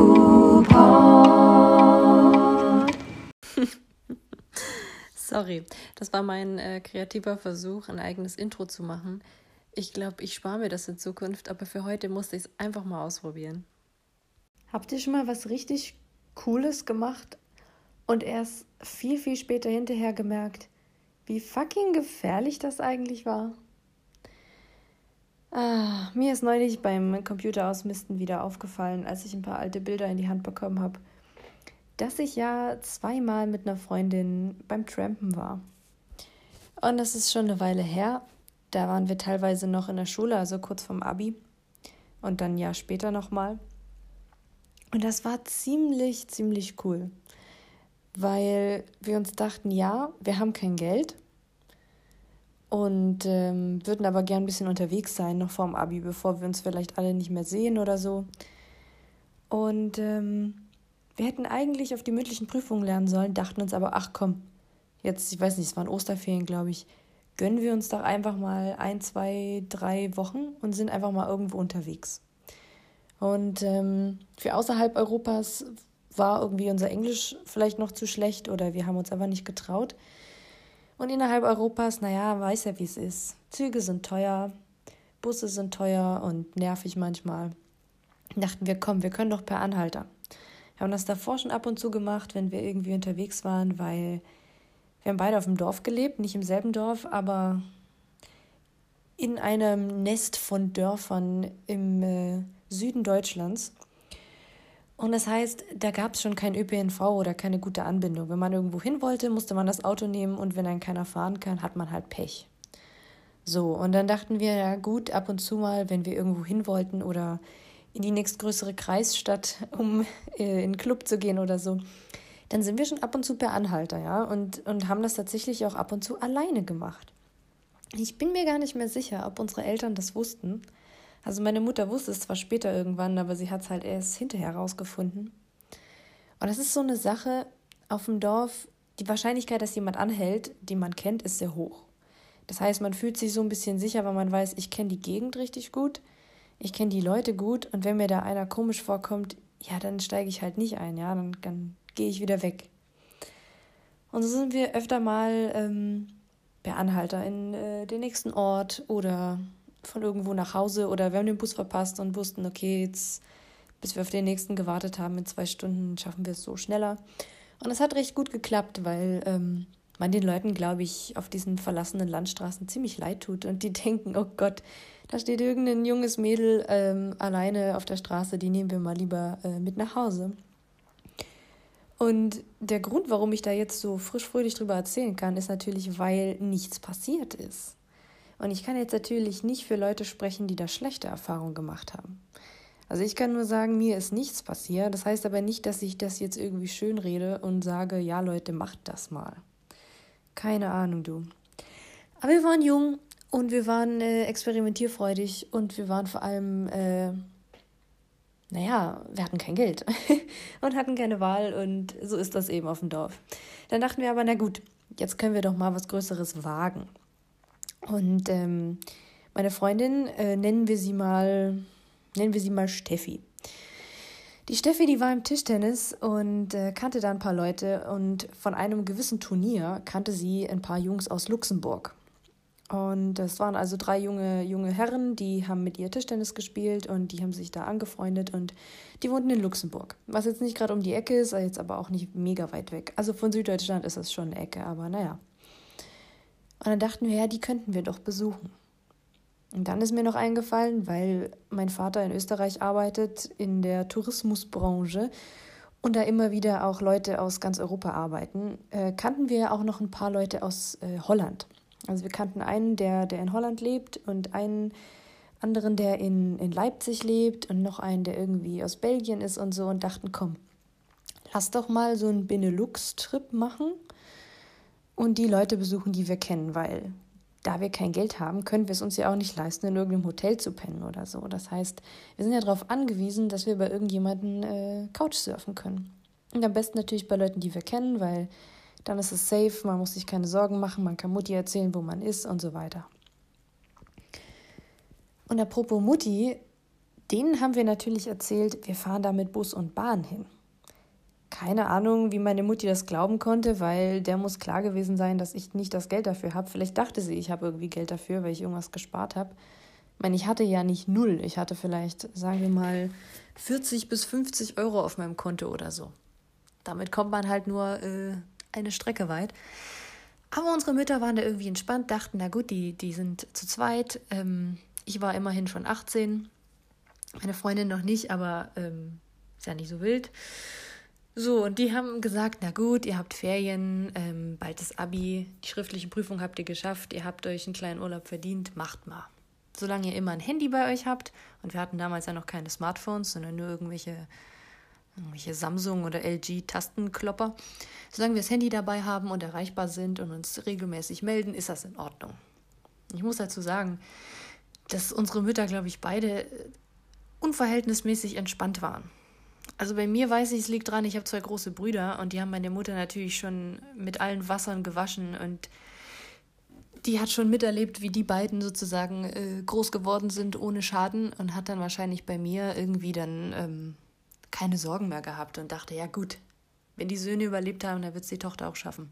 Sorry, das war mein äh, kreativer Versuch, ein eigenes Intro zu machen. Ich glaube, ich spare mir das in Zukunft, aber für heute musste ich es einfach mal ausprobieren. Habt ihr schon mal was richtig Cooles gemacht und erst viel, viel später hinterher gemerkt, wie fucking gefährlich das eigentlich war? Ah, mir ist neulich beim Computerausmisten wieder aufgefallen, als ich ein paar alte Bilder in die Hand bekommen habe, dass ich ja zweimal mit einer Freundin beim Trampen war. Und das ist schon eine Weile her. Da waren wir teilweise noch in der Schule, also kurz vorm Abi. Und dann ein Jahr später nochmal. Und das war ziemlich, ziemlich cool. Weil wir uns dachten, ja, wir haben kein Geld und ähm, würden aber gern ein bisschen unterwegs sein, noch vorm Abi, bevor wir uns vielleicht alle nicht mehr sehen oder so. Und ähm, wir hätten eigentlich auf die mündlichen Prüfungen lernen sollen, dachten uns aber, ach komm, jetzt, ich weiß nicht, es waren Osterferien, glaube ich, gönnen wir uns doch einfach mal ein, zwei, drei Wochen und sind einfach mal irgendwo unterwegs. Und ähm, für außerhalb Europas war irgendwie unser Englisch vielleicht noch zu schlecht oder wir haben uns einfach nicht getraut. Und innerhalb Europas, naja, weiß ja, wie es ist. Züge sind teuer, Busse sind teuer und nervig manchmal. Dachten wir, komm, wir können doch per Anhalter. Wir haben das davor schon ab und zu gemacht, wenn wir irgendwie unterwegs waren, weil wir haben beide auf dem Dorf gelebt, nicht im selben Dorf, aber in einem Nest von Dörfern im äh, Süden Deutschlands. Und das heißt, da gab es schon kein ÖPNV oder keine gute Anbindung. Wenn man irgendwo hin wollte, musste man das Auto nehmen und wenn dann keiner fahren kann, hat man halt Pech. So, und dann dachten wir, ja gut, ab und zu mal, wenn wir irgendwo hin wollten oder in die nächstgrößere Kreisstadt, um äh, in einen Club zu gehen oder so, dann sind wir schon ab und zu per Anhalter, ja, und, und haben das tatsächlich auch ab und zu alleine gemacht. Ich bin mir gar nicht mehr sicher, ob unsere Eltern das wussten. Also meine Mutter wusste es zwar später irgendwann, aber sie hat es halt erst hinterher rausgefunden. Und das ist so eine Sache auf dem Dorf, die Wahrscheinlichkeit, dass jemand anhält, den man kennt, ist sehr hoch. Das heißt, man fühlt sich so ein bisschen sicher, weil man weiß, ich kenne die Gegend richtig gut, ich kenne die Leute gut und wenn mir da einer komisch vorkommt, ja, dann steige ich halt nicht ein, ja, dann, dann gehe ich wieder weg. Und so sind wir öfter mal ähm, per Anhalter in äh, den nächsten Ort oder von irgendwo nach Hause oder wir haben den Bus verpasst und wussten, okay, jetzt, bis wir auf den nächsten gewartet haben, in zwei Stunden schaffen wir es so schneller. Und es hat recht gut geklappt, weil ähm, man den Leuten, glaube ich, auf diesen verlassenen Landstraßen ziemlich leid tut und die denken, oh Gott, da steht irgendein junges Mädel ähm, alleine auf der Straße, die nehmen wir mal lieber äh, mit nach Hause. Und der Grund, warum ich da jetzt so frisch fröhlich drüber erzählen kann, ist natürlich, weil nichts passiert ist. Und ich kann jetzt natürlich nicht für Leute sprechen, die da schlechte Erfahrungen gemacht haben. Also ich kann nur sagen, mir ist nichts passiert. Das heißt aber nicht, dass ich das jetzt irgendwie schön rede und sage, ja Leute, macht das mal. Keine Ahnung, du. Aber wir waren jung und wir waren äh, experimentierfreudig und wir waren vor allem, äh, naja, wir hatten kein Geld und hatten keine Wahl und so ist das eben auf dem Dorf. Dann dachten wir aber, na gut, jetzt können wir doch mal was Größeres wagen. Und ähm, meine Freundin, äh, nennen wir sie mal, nennen wir sie mal Steffi. Die Steffi, die war im Tischtennis und äh, kannte da ein paar Leute und von einem gewissen Turnier kannte sie ein paar Jungs aus Luxemburg. Und das waren also drei junge, junge Herren, die haben mit ihr Tischtennis gespielt und die haben sich da angefreundet und die wohnten in Luxemburg. Was jetzt nicht gerade um die Ecke ist, jetzt aber auch nicht mega weit weg. Also von Süddeutschland ist das schon eine Ecke, aber naja. Und dann dachten wir, ja, die könnten wir doch besuchen. Und dann ist mir noch eingefallen, weil mein Vater in Österreich arbeitet, in der Tourismusbranche und da immer wieder auch Leute aus ganz Europa arbeiten, äh, kannten wir auch noch ein paar Leute aus äh, Holland. Also wir kannten einen, der, der in Holland lebt und einen anderen, der in, in Leipzig lebt und noch einen, der irgendwie aus Belgien ist und so und dachten, komm, lass doch mal so einen Benelux-Trip machen und die Leute besuchen, die wir kennen, weil da wir kein Geld haben, können wir es uns ja auch nicht leisten, in irgendeinem Hotel zu pennen oder so. Das heißt, wir sind ja darauf angewiesen, dass wir bei irgendjemanden äh, Couchsurfen können. Und am besten natürlich bei Leuten, die wir kennen, weil dann ist es safe, man muss sich keine Sorgen machen, man kann Mutti erzählen, wo man ist und so weiter. Und apropos Mutti, denen haben wir natürlich erzählt, wir fahren da mit Bus und Bahn hin. Keine Ahnung, wie meine Mutti das glauben konnte, weil der muss klar gewesen sein, dass ich nicht das Geld dafür habe. Vielleicht dachte sie, ich habe irgendwie Geld dafür, weil ich irgendwas gespart habe. Ich meine, ich hatte ja nicht null. Ich hatte vielleicht, sagen wir mal, 40 bis 50 Euro auf meinem Konto oder so. Damit kommt man halt nur äh, eine Strecke weit. Aber unsere Mütter waren da irgendwie entspannt, dachten, na gut, die, die sind zu zweit. Ähm, ich war immerhin schon 18, meine Freundin noch nicht, aber ähm, ist ja nicht so wild. So, und die haben gesagt, na gut, ihr habt Ferien, ähm, bald das Abi, die schriftliche Prüfung habt ihr geschafft, ihr habt euch einen kleinen Urlaub verdient, macht mal. Solange ihr immer ein Handy bei euch habt, und wir hatten damals ja noch keine Smartphones, sondern nur irgendwelche, irgendwelche Samsung oder LG Tastenklopper, solange wir das Handy dabei haben und erreichbar sind und uns regelmäßig melden, ist das in Ordnung. Ich muss dazu sagen, dass unsere Mütter, glaube ich, beide unverhältnismäßig entspannt waren. Also bei mir weiß ich, es liegt dran, ich habe zwei große Brüder und die haben meine Mutter natürlich schon mit allen Wassern gewaschen und die hat schon miterlebt, wie die beiden sozusagen äh, groß geworden sind ohne Schaden und hat dann wahrscheinlich bei mir irgendwie dann ähm, keine Sorgen mehr gehabt und dachte, ja gut, wenn die Söhne überlebt haben, dann wird es die Tochter auch schaffen.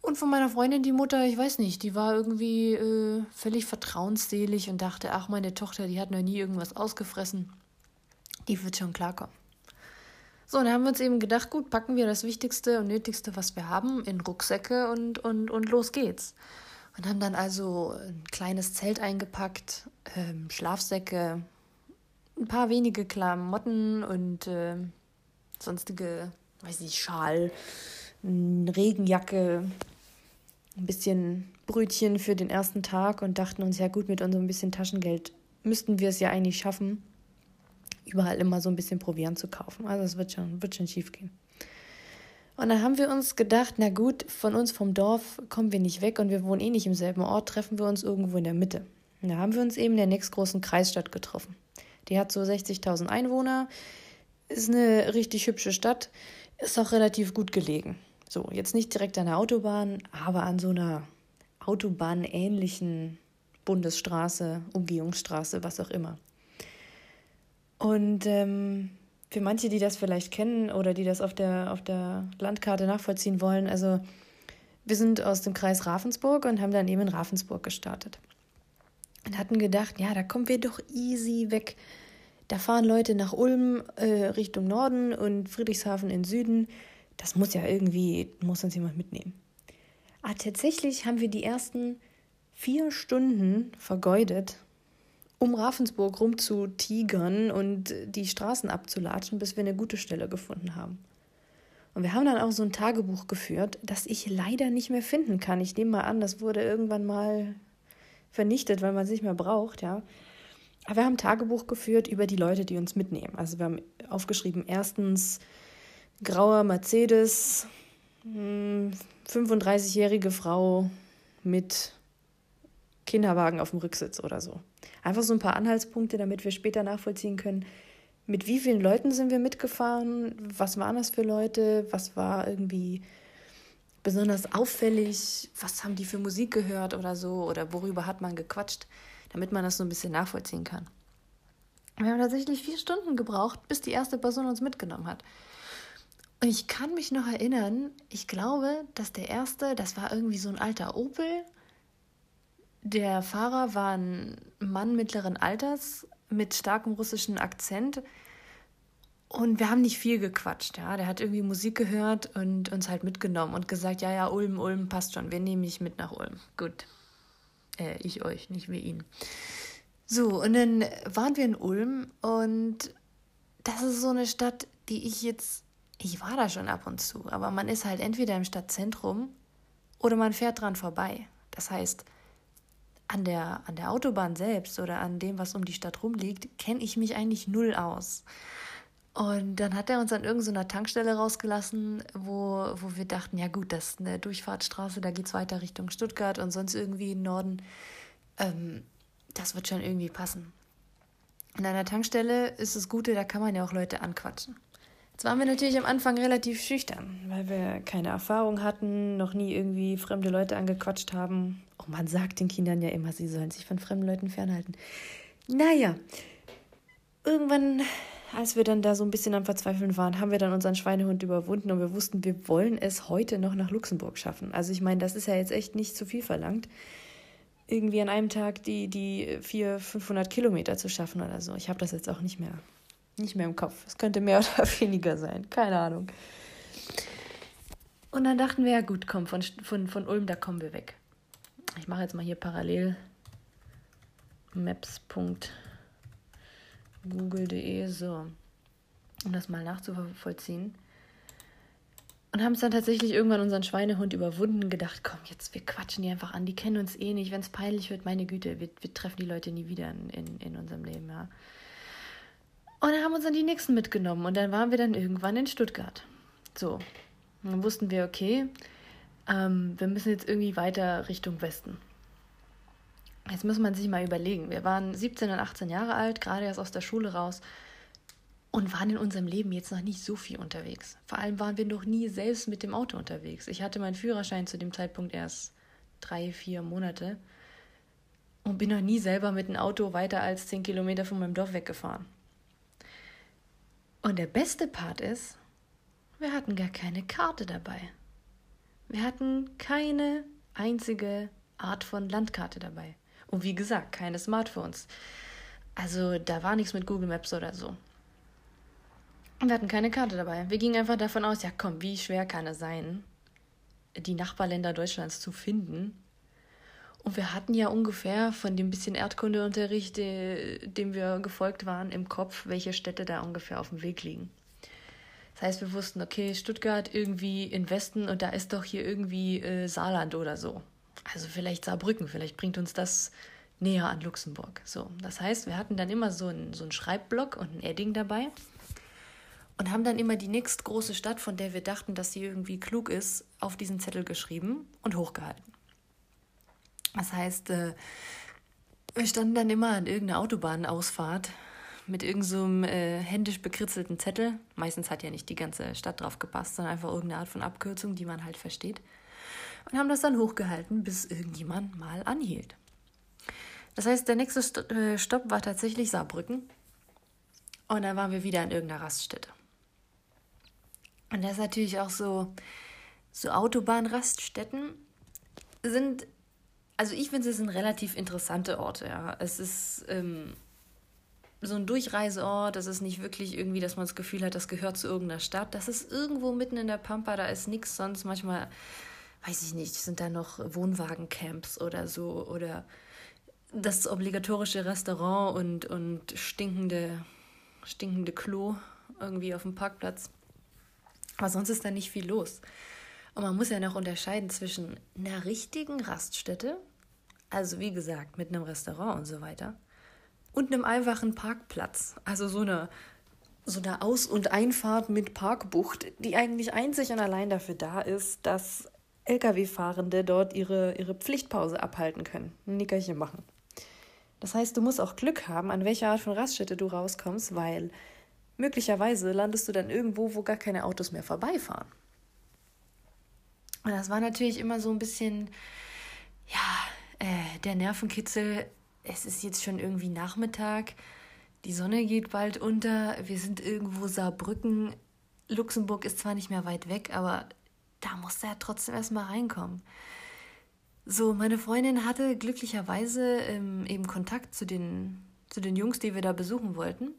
Und von meiner Freundin, die Mutter, ich weiß nicht, die war irgendwie äh, völlig vertrauensselig und dachte, ach, meine Tochter, die hat noch nie irgendwas ausgefressen die wird schon klarkommen. So, dann haben wir uns eben gedacht, gut, packen wir das Wichtigste und Nötigste, was wir haben, in Rucksäcke und, und, und los geht's. Und haben dann also ein kleines Zelt eingepackt, ähm, Schlafsäcke, ein paar wenige Klamotten und äh, sonstige, weiß nicht, Schal, eine Regenjacke, ein bisschen Brötchen für den ersten Tag und dachten uns, ja gut, mit unserem bisschen Taschengeld müssten wir es ja eigentlich schaffen, überall immer so ein bisschen Proviant zu kaufen. Also es wird schon, wird schon schief gehen. Und dann haben wir uns gedacht, na gut, von uns vom Dorf kommen wir nicht weg und wir wohnen eh nicht im selben Ort, treffen wir uns irgendwo in der Mitte. Da haben wir uns eben in der nächstgroßen Kreisstadt getroffen. Die hat so 60.000 Einwohner, ist eine richtig hübsche Stadt, ist auch relativ gut gelegen. So, jetzt nicht direkt an der Autobahn, aber an so einer autobahnähnlichen Bundesstraße, Umgehungsstraße, was auch immer. Und ähm, für manche, die das vielleicht kennen oder die das auf der, auf der Landkarte nachvollziehen wollen, also wir sind aus dem Kreis Ravensburg und haben dann eben in Ravensburg gestartet. Und hatten gedacht, ja, da kommen wir doch easy weg. Da fahren Leute nach Ulm äh, Richtung Norden und Friedrichshafen in Süden. Das muss ja irgendwie, muss uns jemand mitnehmen. Aber ah, tatsächlich haben wir die ersten vier Stunden vergeudet um Ravensburg rumzutigern und die Straßen abzulatschen, bis wir eine gute Stelle gefunden haben. Und wir haben dann auch so ein Tagebuch geführt, das ich leider nicht mehr finden kann. Ich nehme mal an, das wurde irgendwann mal vernichtet, weil man es nicht mehr braucht, ja. Aber wir haben ein Tagebuch geführt über die Leute, die uns mitnehmen. Also wir haben aufgeschrieben, erstens grauer Mercedes, 35-jährige hm, Frau mit Kinderwagen auf dem Rücksitz oder so. Einfach so ein paar Anhaltspunkte, damit wir später nachvollziehen können, mit wie vielen Leuten sind wir mitgefahren, was waren das für Leute, was war irgendwie besonders auffällig, was haben die für Musik gehört oder so oder worüber hat man gequatscht, damit man das so ein bisschen nachvollziehen kann. Wir haben tatsächlich vier Stunden gebraucht, bis die erste Person uns mitgenommen hat. Und ich kann mich noch erinnern, ich glaube, dass der erste, das war irgendwie so ein alter Opel der Fahrer war ein Mann mittleren Alters mit starkem russischen Akzent. Und wir haben nicht viel gequatscht, ja. Der hat irgendwie Musik gehört und uns halt mitgenommen und gesagt, ja, ja, Ulm, Ulm passt schon, wir nehmen dich mit nach Ulm. Gut. Äh, ich euch, nicht wir ihn. So, und dann waren wir in Ulm und das ist so eine Stadt, die ich jetzt, ich war da schon ab und zu, aber man ist halt entweder im Stadtzentrum oder man fährt dran vorbei. Das heißt, an der, an der Autobahn selbst oder an dem, was um die Stadt rumliegt, kenne ich mich eigentlich null aus. Und dann hat er uns an irgendeiner Tankstelle rausgelassen, wo, wo wir dachten, ja gut, das ist eine Durchfahrtsstraße, da geht es weiter Richtung Stuttgart und sonst irgendwie im Norden. Ähm, das wird schon irgendwie passen. An einer Tankstelle ist das Gute, da kann man ja auch Leute anquatschen. Jetzt waren wir natürlich am Anfang relativ schüchtern, weil wir keine Erfahrung hatten, noch nie irgendwie fremde Leute angequatscht haben. Oh, man sagt den Kindern ja immer, sie sollen sich von fremden Leuten fernhalten. Naja, irgendwann, als wir dann da so ein bisschen am Verzweifeln waren, haben wir dann unseren Schweinehund überwunden und wir wussten, wir wollen es heute noch nach Luxemburg schaffen. Also ich meine, das ist ja jetzt echt nicht zu viel verlangt, irgendwie an einem Tag die, die 400, 500 Kilometer zu schaffen oder so. Ich habe das jetzt auch nicht mehr, nicht mehr im Kopf. Es könnte mehr oder weniger sein, keine Ahnung. Und dann dachten wir, ja gut, komm, von, von, von Ulm, da kommen wir weg. Ich mache jetzt mal hier parallel maps.google.de, so, um das mal nachzuvollziehen. Und haben es dann tatsächlich irgendwann unseren Schweinehund überwunden und gedacht, komm, jetzt, wir quatschen die einfach an, die kennen uns eh nicht. Wenn es peinlich wird, meine Güte, wir, wir treffen die Leute nie wieder in, in, in unserem Leben, ja. Und dann haben uns dann die nächsten mitgenommen und dann waren wir dann irgendwann in Stuttgart. So, dann wussten wir, okay, ähm, wir müssen jetzt irgendwie weiter Richtung Westen. Jetzt muss man sich mal überlegen. Wir waren 17 und 18 Jahre alt, gerade erst aus der Schule raus und waren in unserem Leben jetzt noch nicht so viel unterwegs. Vor allem waren wir noch nie selbst mit dem Auto unterwegs. Ich hatte meinen Führerschein zu dem Zeitpunkt erst drei, vier Monate und bin noch nie selber mit dem Auto weiter als 10 Kilometer von meinem Dorf weggefahren. Und der beste Part ist, wir hatten gar keine Karte dabei. Wir hatten keine einzige Art von Landkarte dabei. Und wie gesagt, keine Smartphones. Also da war nichts mit Google Maps oder so. Wir hatten keine Karte dabei. Wir gingen einfach davon aus, ja komm, wie schwer kann es sein, die Nachbarländer Deutschlands zu finden? Und wir hatten ja ungefähr von dem bisschen Erdkundeunterricht, dem wir gefolgt waren, im Kopf, welche Städte da ungefähr auf dem Weg liegen. Das heißt, wir wussten, okay, Stuttgart irgendwie in Westen und da ist doch hier irgendwie äh, Saarland oder so. Also vielleicht Saarbrücken, vielleicht bringt uns das näher an Luxemburg. So, das heißt, wir hatten dann immer so einen, so einen Schreibblock und ein Edding dabei und haben dann immer die nächst große Stadt, von der wir dachten, dass sie irgendwie klug ist, auf diesen Zettel geschrieben und hochgehalten. Das heißt, äh, wir standen dann immer an irgendeiner Autobahnausfahrt mit irgendeinem so äh, händisch bekritzelten Zettel. Meistens hat ja nicht die ganze Stadt drauf gepasst, sondern einfach irgendeine Art von Abkürzung, die man halt versteht. Und haben das dann hochgehalten, bis irgendjemand mal anhielt. Das heißt, der nächste St äh, Stopp war tatsächlich Saarbrücken. Und dann waren wir wieder an irgendeiner Raststätte. Und das ist natürlich auch so, so Autobahnraststätten sind, also ich finde, es sind relativ interessante Orte, ja. Es ist, ähm, so ein Durchreiseort. Das ist nicht wirklich irgendwie, dass man das Gefühl hat, das gehört zu irgendeiner Stadt. Das ist irgendwo mitten in der Pampa, da ist nichts sonst. Manchmal, weiß ich nicht, sind da noch Wohnwagencamps oder so oder das obligatorische Restaurant und, und stinkende, stinkende Klo irgendwie auf dem Parkplatz. Aber sonst ist da nicht viel los. Und man muss ja noch unterscheiden zwischen einer richtigen Raststätte, also wie gesagt, mit einem Restaurant und so weiter, und einem einfachen Parkplatz. Also so eine, so eine Aus- und Einfahrt mit Parkbucht, die eigentlich einzig und allein dafür da ist, dass Lkw-Fahrende dort ihre, ihre Pflichtpause abhalten können, ein Nickerchen machen. Das heißt, du musst auch Glück haben, an welcher Art von Raststätte du rauskommst, weil möglicherweise landest du dann irgendwo, wo gar keine Autos mehr vorbeifahren. Und das war natürlich immer so ein bisschen, ja, äh, der Nervenkitzel es ist jetzt schon irgendwie Nachmittag, die Sonne geht bald unter, wir sind irgendwo Saarbrücken. Luxemburg ist zwar nicht mehr weit weg, aber da musste er trotzdem erstmal reinkommen. So, meine Freundin hatte glücklicherweise ähm, eben Kontakt zu den, zu den Jungs, die wir da besuchen wollten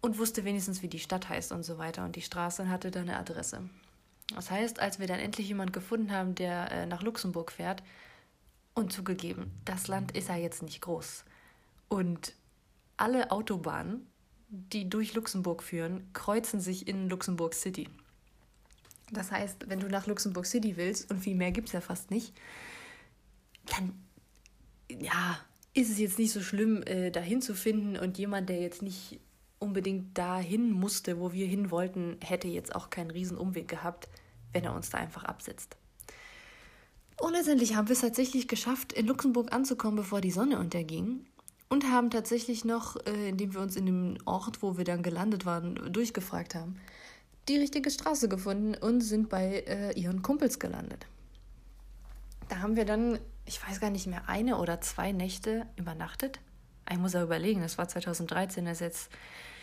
und wusste wenigstens, wie die Stadt heißt und so weiter und die Straße und hatte da eine Adresse. Das heißt, als wir dann endlich jemanden gefunden haben, der äh, nach Luxemburg fährt, und zugegeben, das Land ist ja jetzt nicht groß. Und alle Autobahnen, die durch Luxemburg führen, kreuzen sich in Luxemburg City. Das heißt, wenn du nach Luxemburg City willst, und viel mehr gibt es ja fast nicht, dann ja, ist es jetzt nicht so schlimm, äh, dahin zu finden. Und jemand, der jetzt nicht unbedingt dahin musste, wo wir hin wollten, hätte jetzt auch keinen riesen Umweg gehabt, wenn er uns da einfach absetzt. Und letztendlich haben wir es tatsächlich geschafft, in Luxemburg anzukommen, bevor die Sonne unterging. Und haben tatsächlich noch, äh, indem wir uns in dem Ort, wo wir dann gelandet waren, durchgefragt haben, die richtige Straße gefunden und sind bei äh, ihren Kumpels gelandet. Da haben wir dann, ich weiß gar nicht mehr, eine oder zwei Nächte übernachtet. Ich muss ja überlegen, das war 2013, das ist jetzt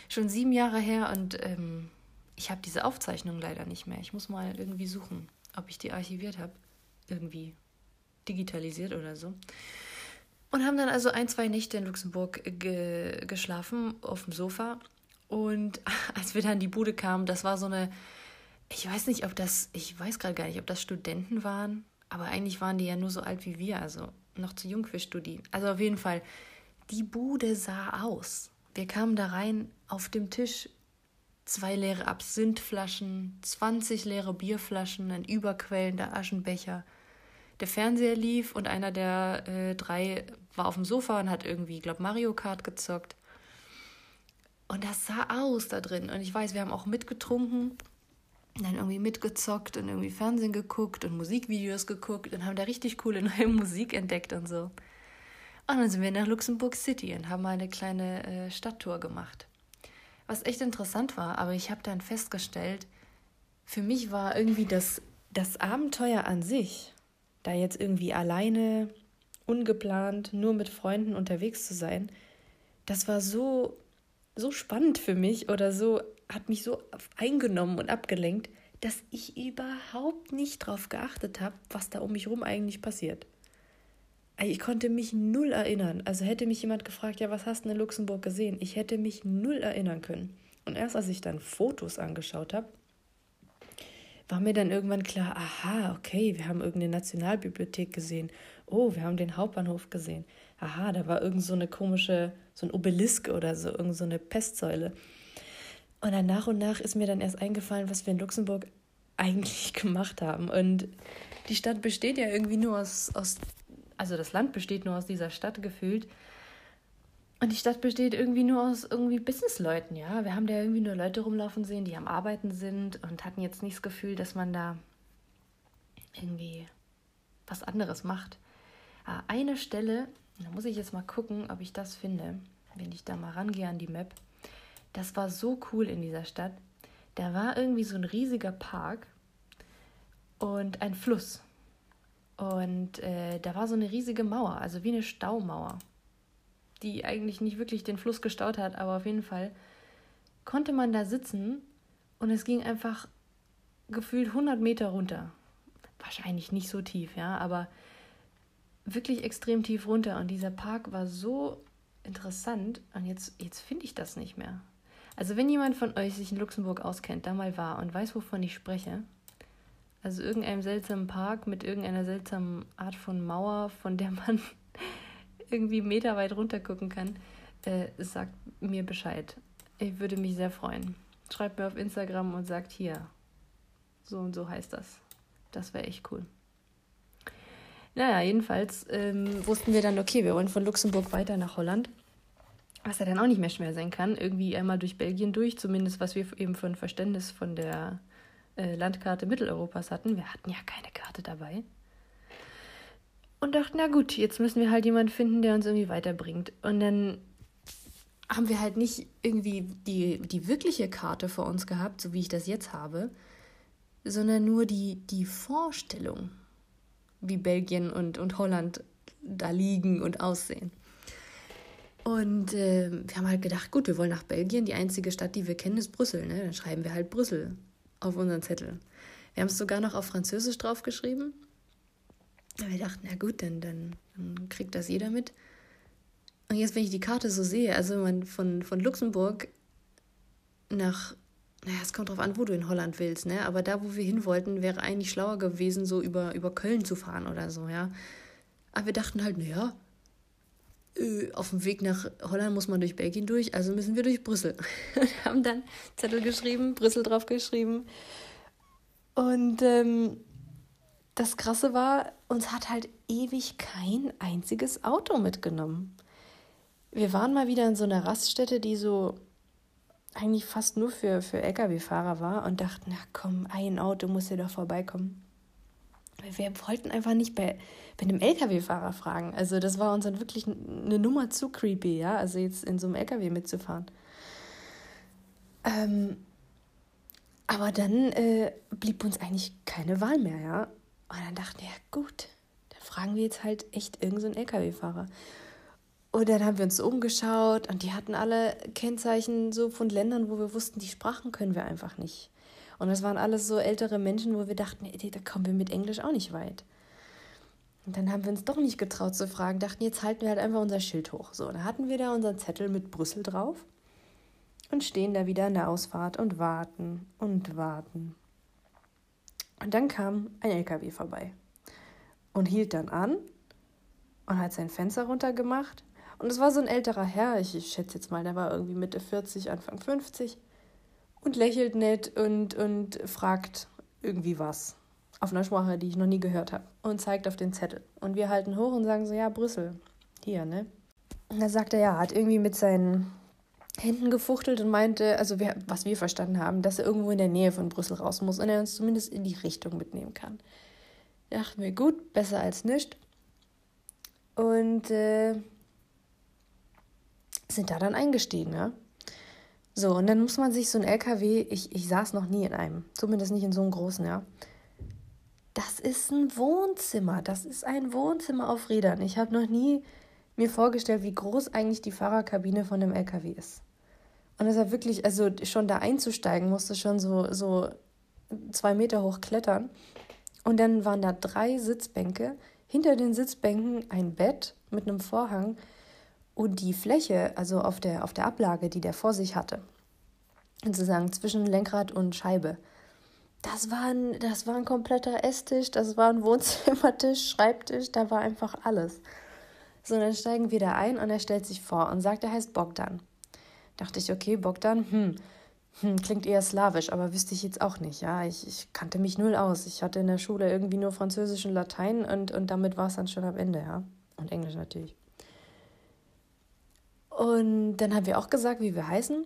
schon sieben Jahre her und ähm, ich habe diese Aufzeichnung leider nicht mehr. Ich muss mal irgendwie suchen, ob ich die archiviert habe. Irgendwie digitalisiert oder so. Und haben dann also ein, zwei Nächte in Luxemburg ge geschlafen auf dem Sofa. Und als wir dann in die Bude kamen, das war so eine, ich weiß nicht, ob das, ich weiß gerade gar nicht, ob das Studenten waren, aber eigentlich waren die ja nur so alt wie wir, also noch zu jung für Studi. Also auf jeden Fall, die Bude sah aus. Wir kamen da rein, auf dem Tisch zwei leere Absinthflaschen, 20 leere Bierflaschen, ein überquellender Aschenbecher. Der Fernseher lief und einer der äh, drei war auf dem Sofa und hat irgendwie, glaube Mario Kart gezockt. Und das sah aus da drin. Und ich weiß, wir haben auch mitgetrunken, dann irgendwie mitgezockt und irgendwie Fernsehen geguckt und Musikvideos geguckt und haben da richtig coole neue Musik entdeckt und so. Und dann sind wir nach Luxemburg City und haben mal eine kleine äh, Stadttour gemacht. Was echt interessant war, aber ich habe dann festgestellt, für mich war irgendwie das, das Abenteuer an sich, da jetzt irgendwie alleine, ungeplant, nur mit Freunden unterwegs zu sein, das war so, so spannend für mich oder so, hat mich so eingenommen und abgelenkt, dass ich überhaupt nicht darauf geachtet habe, was da um mich rum eigentlich passiert. Ich konnte mich null erinnern. Also hätte mich jemand gefragt, ja, was hast du in Luxemburg gesehen? Ich hätte mich null erinnern können. Und erst als ich dann Fotos angeschaut habe, war mir dann irgendwann klar, aha, okay, wir haben irgendeine Nationalbibliothek gesehen. Oh, wir haben den Hauptbahnhof gesehen. Aha, da war irgend so eine komische, so ein Obelisk oder so, irgend so eine Pestsäule. Und dann nach und nach ist mir dann erst eingefallen, was wir in Luxemburg eigentlich gemacht haben. Und die Stadt besteht ja irgendwie nur aus, aus also das Land besteht nur aus dieser Stadt gefühlt. Und die Stadt besteht irgendwie nur aus irgendwie Businessleuten, ja. Wir haben da irgendwie nur Leute rumlaufen sehen, die am Arbeiten sind und hatten jetzt nicht das Gefühl, dass man da irgendwie was anderes macht. Ah, eine Stelle, da muss ich jetzt mal gucken, ob ich das finde, wenn ich da mal rangehe an die Map. Das war so cool in dieser Stadt. Da war irgendwie so ein riesiger Park und ein Fluss. Und äh, da war so eine riesige Mauer, also wie eine Staumauer, die eigentlich nicht wirklich den Fluss gestaut hat, aber auf jeden Fall konnte man da sitzen und es ging einfach gefühlt 100 Meter runter. Wahrscheinlich nicht so tief, ja, aber wirklich extrem tief runter. Und dieser Park war so interessant und jetzt, jetzt finde ich das nicht mehr. Also wenn jemand von euch sich in Luxemburg auskennt, da mal war und weiß, wovon ich spreche, also irgendeinem seltsamen Park mit irgendeiner seltsamen Art von Mauer, von der man irgendwie meterweit runter gucken kann, äh, sagt mir Bescheid. Ich würde mich sehr freuen. Schreibt mir auf Instagram und sagt hier, so und so heißt das. Das wäre echt cool. Naja, jedenfalls ähm, wussten wir dann, okay, wir wollen von Luxemburg weiter nach Holland. Was ja dann auch nicht mehr schwer sein kann. Irgendwie einmal durch Belgien durch, zumindest was wir eben für ein Verständnis von der äh, Landkarte Mitteleuropas hatten. Wir hatten ja keine Karte dabei. Und dachten, na gut, jetzt müssen wir halt jemanden finden, der uns irgendwie weiterbringt. Und dann haben wir halt nicht irgendwie die, die wirkliche Karte vor uns gehabt, so wie ich das jetzt habe, sondern nur die, die Vorstellung, wie Belgien und, und Holland da liegen und aussehen. Und äh, wir haben halt gedacht, gut, wir wollen nach Belgien. Die einzige Stadt, die wir kennen, ist Brüssel. Ne? Dann schreiben wir halt Brüssel auf unseren Zettel. Wir haben es sogar noch auf Französisch draufgeschrieben. Wir dachten, na gut, dann, dann, dann kriegt das jeder mit. Und jetzt, wenn ich die Karte so sehe, also wenn man von, von Luxemburg nach, naja, es kommt drauf an, wo du in Holland willst, ne? Aber da, wo wir hin wollten, wäre eigentlich schlauer gewesen, so über, über Köln zu fahren oder so, ja. Aber wir dachten halt, naja, äh, auf dem Weg nach Holland muss man durch Belgien durch, also müssen wir durch Brüssel. Haben dann Zettel geschrieben, Brüssel drauf geschrieben. Und ähm, das Krasse war, uns hat halt ewig kein einziges Auto mitgenommen. Wir waren mal wieder in so einer Raststätte, die so eigentlich fast nur für, für Lkw-Fahrer war und dachten, na komm, ein Auto muss hier doch vorbeikommen. Wir wollten einfach nicht bei, bei einem LKW-Fahrer fragen. Also das war uns dann wirklich eine Nummer zu creepy, ja. Also jetzt in so einem LKW mitzufahren. Ähm, aber dann äh, blieb uns eigentlich keine Wahl mehr, ja. Und dann dachten wir, ja gut, dann fragen wir jetzt halt echt irgendeinen so LKW-Fahrer. Und dann haben wir uns umgeschaut und die hatten alle Kennzeichen so von Ländern, wo wir wussten, die Sprachen können wir einfach nicht. Und das waren alles so ältere Menschen, wo wir dachten, ey, da kommen wir mit Englisch auch nicht weit. Und dann haben wir uns doch nicht getraut zu fragen, dachten, jetzt halten wir halt einfach unser Schild hoch. So, da hatten wir da unseren Zettel mit Brüssel drauf und stehen da wieder in der Ausfahrt und warten und warten. Und dann kam ein LKW vorbei und hielt dann an und hat sein Fenster runtergemacht. Und es war so ein älterer Herr, ich, schätze jetzt mal, der war irgendwie Mitte 40, Anfang 50 und lächelt nett und, und fragt irgendwie was. Auf einer Sprache, die ich noch nie gehört habe. Und zeigt auf den Zettel. Und wir halten hoch und sagen so, ja, Brüssel. Hier, ne? Und da sagt er, ja, hat irgendwie mit seinen Händen gefuchtelt und meinte, also wir, was wir verstanden haben, dass er irgendwo in der Nähe von Brüssel raus muss und er uns zumindest in die Richtung mitnehmen kann. Da dachten wir, gut, besser als nichts. Und äh, sind da dann eingestiegen, ja. So, und dann muss man sich so ein LKW, ich, ich saß noch nie in einem, zumindest nicht in so einem großen, ja. Das ist ein Wohnzimmer, das ist ein Wohnzimmer auf Rädern. Ich habe noch nie mir vorgestellt, wie groß eigentlich die Fahrerkabine von dem LKW ist. Und es war wirklich, also schon da einzusteigen, musste schon so, so zwei Meter hoch klettern. Und dann waren da drei Sitzbänke, hinter den Sitzbänken ein Bett mit einem Vorhang und die Fläche, also auf der, auf der Ablage, die der vor sich hatte, sozusagen zwischen Lenkrad und Scheibe, das war, ein, das war ein kompletter Esstisch, das war ein Wohnzimmertisch, Schreibtisch, da war einfach alles. So, dann steigen wir da ein und er stellt sich vor und sagt, er heißt Bogdan. Dachte ich, okay, Bogdan, hm, hm, klingt eher slawisch, aber wüsste ich jetzt auch nicht. Ja, ich, ich kannte mich null aus. Ich hatte in der Schule irgendwie nur Französisch und Latein und, und damit war es dann schon am Ende, ja. Und Englisch natürlich. Und dann haben wir auch gesagt, wie wir heißen.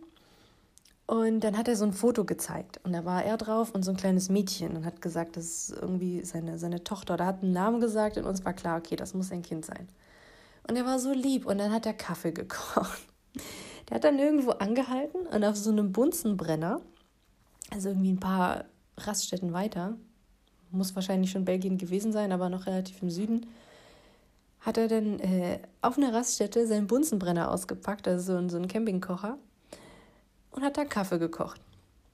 Und dann hat er so ein Foto gezeigt. Und da war er drauf und so ein kleines Mädchen und hat gesagt, das ist irgendwie seine, seine Tochter. Da hat einen Namen gesagt und uns war klar, okay, das muss ein Kind sein. Und er war so lieb und dann hat er Kaffee gekocht. Der hat dann irgendwo angehalten und auf so einem Bunsenbrenner, also irgendwie ein paar Raststätten weiter, muss wahrscheinlich schon Belgien gewesen sein, aber noch relativ im Süden, hat er dann äh, auf einer Raststätte seinen Bunsenbrenner ausgepackt, also so, so einen Campingkocher, und hat da Kaffee gekocht.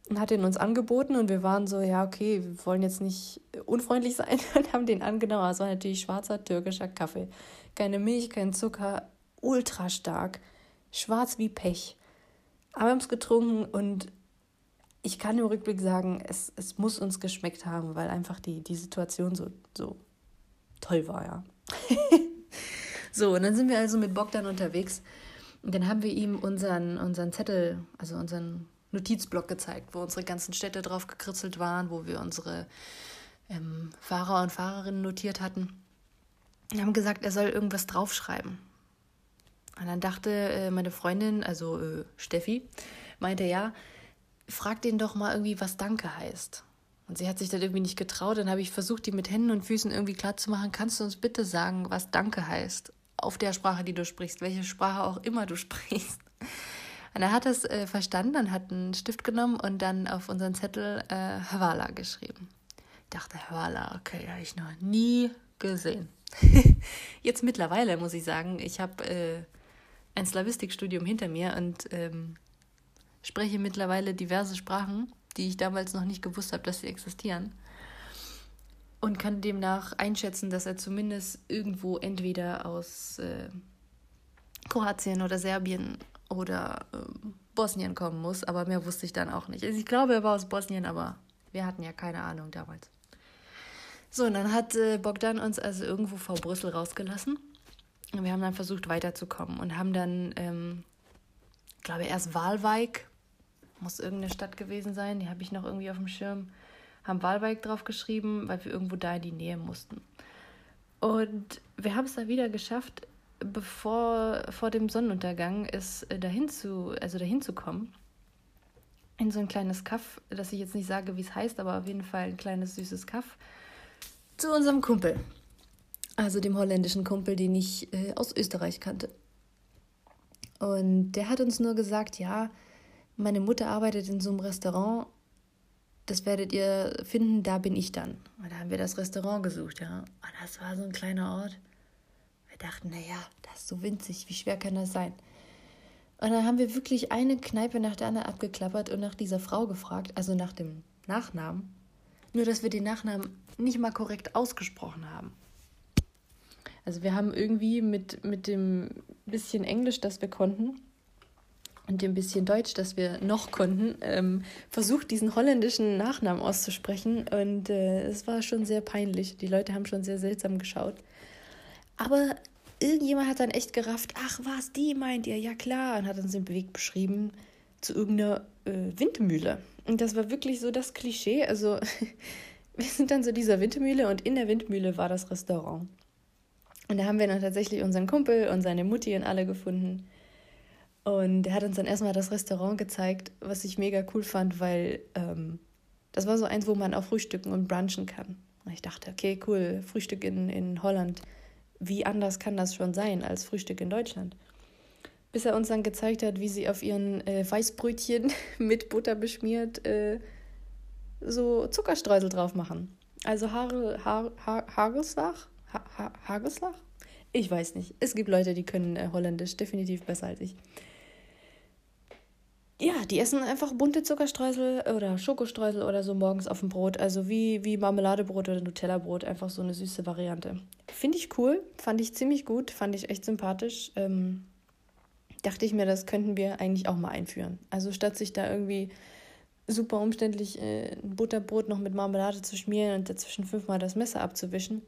Und hat den uns angeboten und wir waren so, ja, okay, wir wollen jetzt nicht unfreundlich sein und haben den angenommen. Also war natürlich schwarzer türkischer Kaffee. Keine Milch, kein Zucker, ultra stark, schwarz wie Pech. Aber wir haben es getrunken und ich kann im Rückblick sagen, es, es muss uns geschmeckt haben, weil einfach die, die Situation so, so toll war, ja. So, und dann sind wir also mit Bogdan unterwegs. Und dann haben wir ihm unseren, unseren Zettel, also unseren Notizblock gezeigt, wo unsere ganzen Städte drauf gekritzelt waren, wo wir unsere ähm, Fahrer und Fahrerinnen notiert hatten. Wir haben gesagt, er soll irgendwas draufschreiben. Und dann dachte äh, meine Freundin, also äh, Steffi, meinte, ja, frag den doch mal irgendwie, was Danke heißt. Und sie hat sich das irgendwie nicht getraut. Dann habe ich versucht, die mit Händen und Füßen irgendwie klarzumachen. Kannst du uns bitte sagen, was Danke heißt? auf der Sprache, die du sprichst, welche Sprache auch immer du sprichst. Und er hat es äh, verstanden und hat einen Stift genommen und dann auf unseren Zettel äh, Havala geschrieben. Ich dachte, Havala, okay, habe ich noch nie gesehen. Jetzt mittlerweile muss ich sagen, ich habe äh, ein Slavistikstudium hinter mir und ähm, spreche mittlerweile diverse Sprachen, die ich damals noch nicht gewusst habe, dass sie existieren und kann demnach einschätzen, dass er zumindest irgendwo entweder aus äh, Kroatien oder Serbien oder äh, Bosnien kommen muss, aber mehr wusste ich dann auch nicht. Also ich glaube, er war aus Bosnien, aber wir hatten ja keine Ahnung damals. So, und dann hat äh, Bogdan uns also irgendwo vor Brüssel rausgelassen. Und wir haben dann versucht weiterzukommen und haben dann, ähm, ich glaube, erst Walweig, muss irgendeine Stadt gewesen sein, die habe ich noch irgendwie auf dem Schirm haben Wahlberg drauf geschrieben, weil wir irgendwo da in die Nähe mussten. Und wir haben es da wieder geschafft, bevor vor dem Sonnenuntergang ist äh, dahin zu, also dahin zu kommen. In so ein kleines Kaff, das ich jetzt nicht sage, wie es heißt, aber auf jeden Fall ein kleines süßes Kaff. Zu unserem Kumpel. Also dem holländischen Kumpel, den ich äh, aus Österreich kannte. Und der hat uns nur gesagt, ja, meine Mutter arbeitet in so einem Restaurant das werdet ihr finden, da bin ich dann. Und da haben wir das Restaurant gesucht, ja. Und das war so ein kleiner Ort. wir dachten, naja, das ist so winzig, wie schwer kann das sein? Und dann haben wir wirklich eine Kneipe nach der anderen abgeklappert und nach dieser Frau gefragt, also nach dem Nachnamen. Nur, dass wir den Nachnamen nicht mal korrekt ausgesprochen haben. Also wir haben irgendwie mit, mit dem bisschen Englisch, das wir konnten, und dem bisschen Deutsch, das wir noch konnten, ähm, versucht, diesen holländischen Nachnamen auszusprechen. Und äh, es war schon sehr peinlich. Die Leute haben schon sehr seltsam geschaut. Aber irgendjemand hat dann echt gerafft, ach was, die meint ihr, ja klar, und hat uns den Weg beschrieben zu irgendeiner äh, Windmühle. Und das war wirklich so das Klischee. Also wir sind dann zu dieser Windmühle und in der Windmühle war das Restaurant. Und da haben wir dann tatsächlich unseren Kumpel und seine Mutti und alle gefunden. Und er hat uns dann erstmal das Restaurant gezeigt, was ich mega cool fand, weil ähm, das war so eins, wo man auch frühstücken und brunchen kann. Und ich dachte, okay, cool, Frühstück in, in Holland wie anders kann das schon sein als Frühstück in Deutschland? Bis er uns dann gezeigt hat, wie sie auf ihren äh, Weißbrötchen mit Butter beschmiert äh, so Zuckerstreusel drauf machen. Also Haare, ha ha Hagelslach? Ha ha Hagelslach? Ich weiß nicht. Es gibt Leute, die können äh, Holländisch definitiv besser als ich ja, die essen einfach bunte Zuckerstreusel oder Schokostreusel oder so morgens auf dem Brot. Also wie, wie Marmeladebrot oder Nutella-Brot, einfach so eine süße Variante. Finde ich cool, fand ich ziemlich gut, fand ich echt sympathisch. Ähm, dachte ich mir, das könnten wir eigentlich auch mal einführen. Also statt sich da irgendwie super umständlich äh, ein Butterbrot noch mit Marmelade zu schmieren und dazwischen fünfmal das Messer abzuwischen,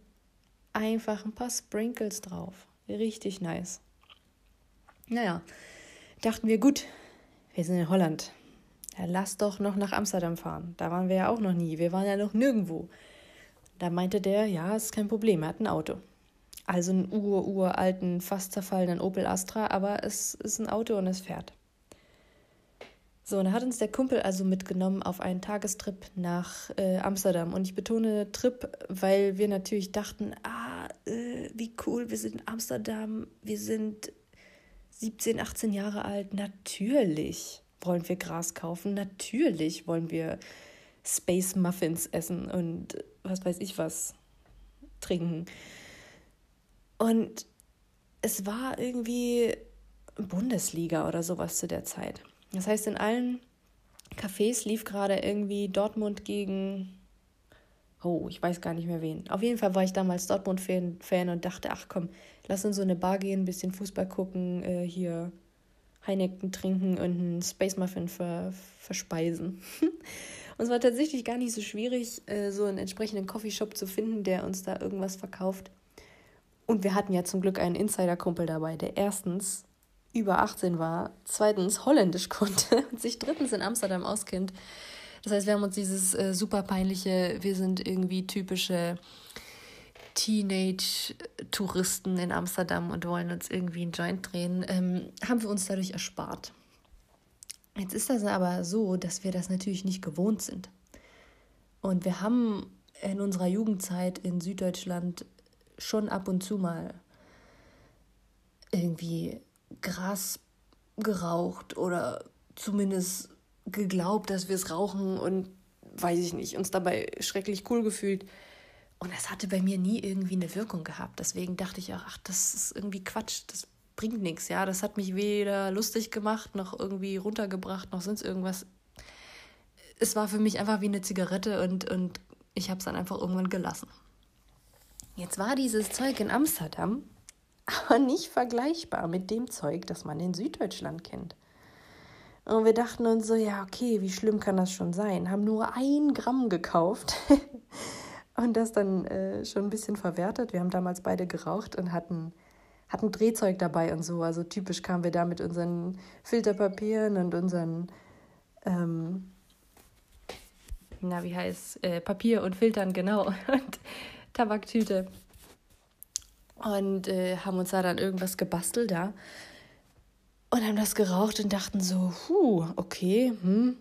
einfach ein paar Sprinkles drauf. Richtig nice. Naja, dachten wir, gut, wir sind in Holland. Ja, lass doch noch nach Amsterdam fahren. Da waren wir ja auch noch nie. Wir waren ja noch nirgendwo. Da meinte der, ja, ist kein Problem, er hat ein Auto. Also einen ur-uralten, fast zerfallenen Opel Astra, aber es ist ein Auto und es fährt. So, und da hat uns der Kumpel also mitgenommen auf einen Tagestrip nach äh, Amsterdam. Und ich betone Trip, weil wir natürlich dachten, ah, äh, wie cool, wir sind in Amsterdam, wir sind 17, 18 Jahre alt, natürlich wollen wir Gras kaufen, natürlich wollen wir Space Muffins essen und was weiß ich was trinken. Und es war irgendwie Bundesliga oder sowas zu der Zeit. Das heißt, in allen Cafés lief gerade irgendwie Dortmund gegen Oh, ich weiß gar nicht mehr wen. Auf jeden Fall war ich damals Dortmund-Fan Fan und dachte, ach komm, lass uns so eine Bar gehen, ein bisschen Fußball gucken, äh, hier Heineken trinken und einen Space Muffin ver verspeisen. und es war tatsächlich gar nicht so schwierig, äh, so einen entsprechenden Coffeeshop zu finden, der uns da irgendwas verkauft. Und wir hatten ja zum Glück einen Insider-Kumpel dabei, der erstens über 18 war, zweitens Holländisch konnte und sich drittens in Amsterdam auskennt. Das heißt, wir haben uns dieses äh, super peinliche, wir sind irgendwie typische Teenage-Touristen in Amsterdam und wollen uns irgendwie einen Joint drehen, ähm, haben wir uns dadurch erspart. Jetzt ist das aber so, dass wir das natürlich nicht gewohnt sind. Und wir haben in unserer Jugendzeit in Süddeutschland schon ab und zu mal irgendwie Gras geraucht oder zumindest geglaubt, dass wir es rauchen und weiß ich nicht, uns dabei schrecklich cool gefühlt. Und das hatte bei mir nie irgendwie eine Wirkung gehabt. Deswegen dachte ich auch, ach, das ist irgendwie Quatsch, das bringt nichts. Ja, das hat mich weder lustig gemacht, noch irgendwie runtergebracht, noch sonst irgendwas. Es war für mich einfach wie eine Zigarette und, und ich habe es dann einfach irgendwann gelassen. Jetzt war dieses Zeug in Amsterdam aber nicht vergleichbar mit dem Zeug, das man in Süddeutschland kennt. Und wir dachten uns so, ja, okay, wie schlimm kann das schon sein? Haben nur ein Gramm gekauft und das dann äh, schon ein bisschen verwertet. Wir haben damals beide geraucht und hatten, hatten Drehzeug dabei und so. Also typisch kamen wir da mit unseren Filterpapieren und unseren, ähm, na, wie heißt äh, Papier und Filtern, genau, und Tabaktüte. Und äh, haben uns da dann irgendwas gebastelt da. Ja und haben das geraucht und dachten so, huh, okay, hm,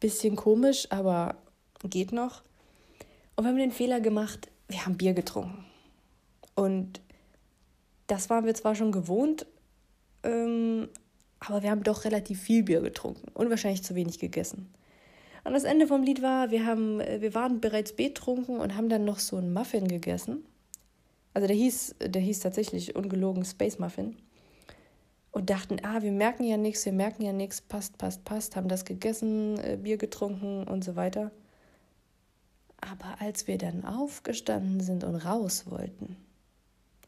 bisschen komisch, aber geht noch. Und wir haben den Fehler gemacht, wir haben Bier getrunken. Und das waren wir zwar schon gewohnt, ähm, aber wir haben doch relativ viel Bier getrunken und wahrscheinlich zu wenig gegessen. Und das Ende vom Lied war, wir, haben, wir waren bereits betrunken und haben dann noch so einen Muffin gegessen. Also der hieß, der hieß tatsächlich ungelogen Space Muffin. Und dachten, ah, wir merken ja nichts, wir merken ja nichts, passt, passt, passt, haben das gegessen, äh, Bier getrunken und so weiter. Aber als wir dann aufgestanden sind und raus wollten,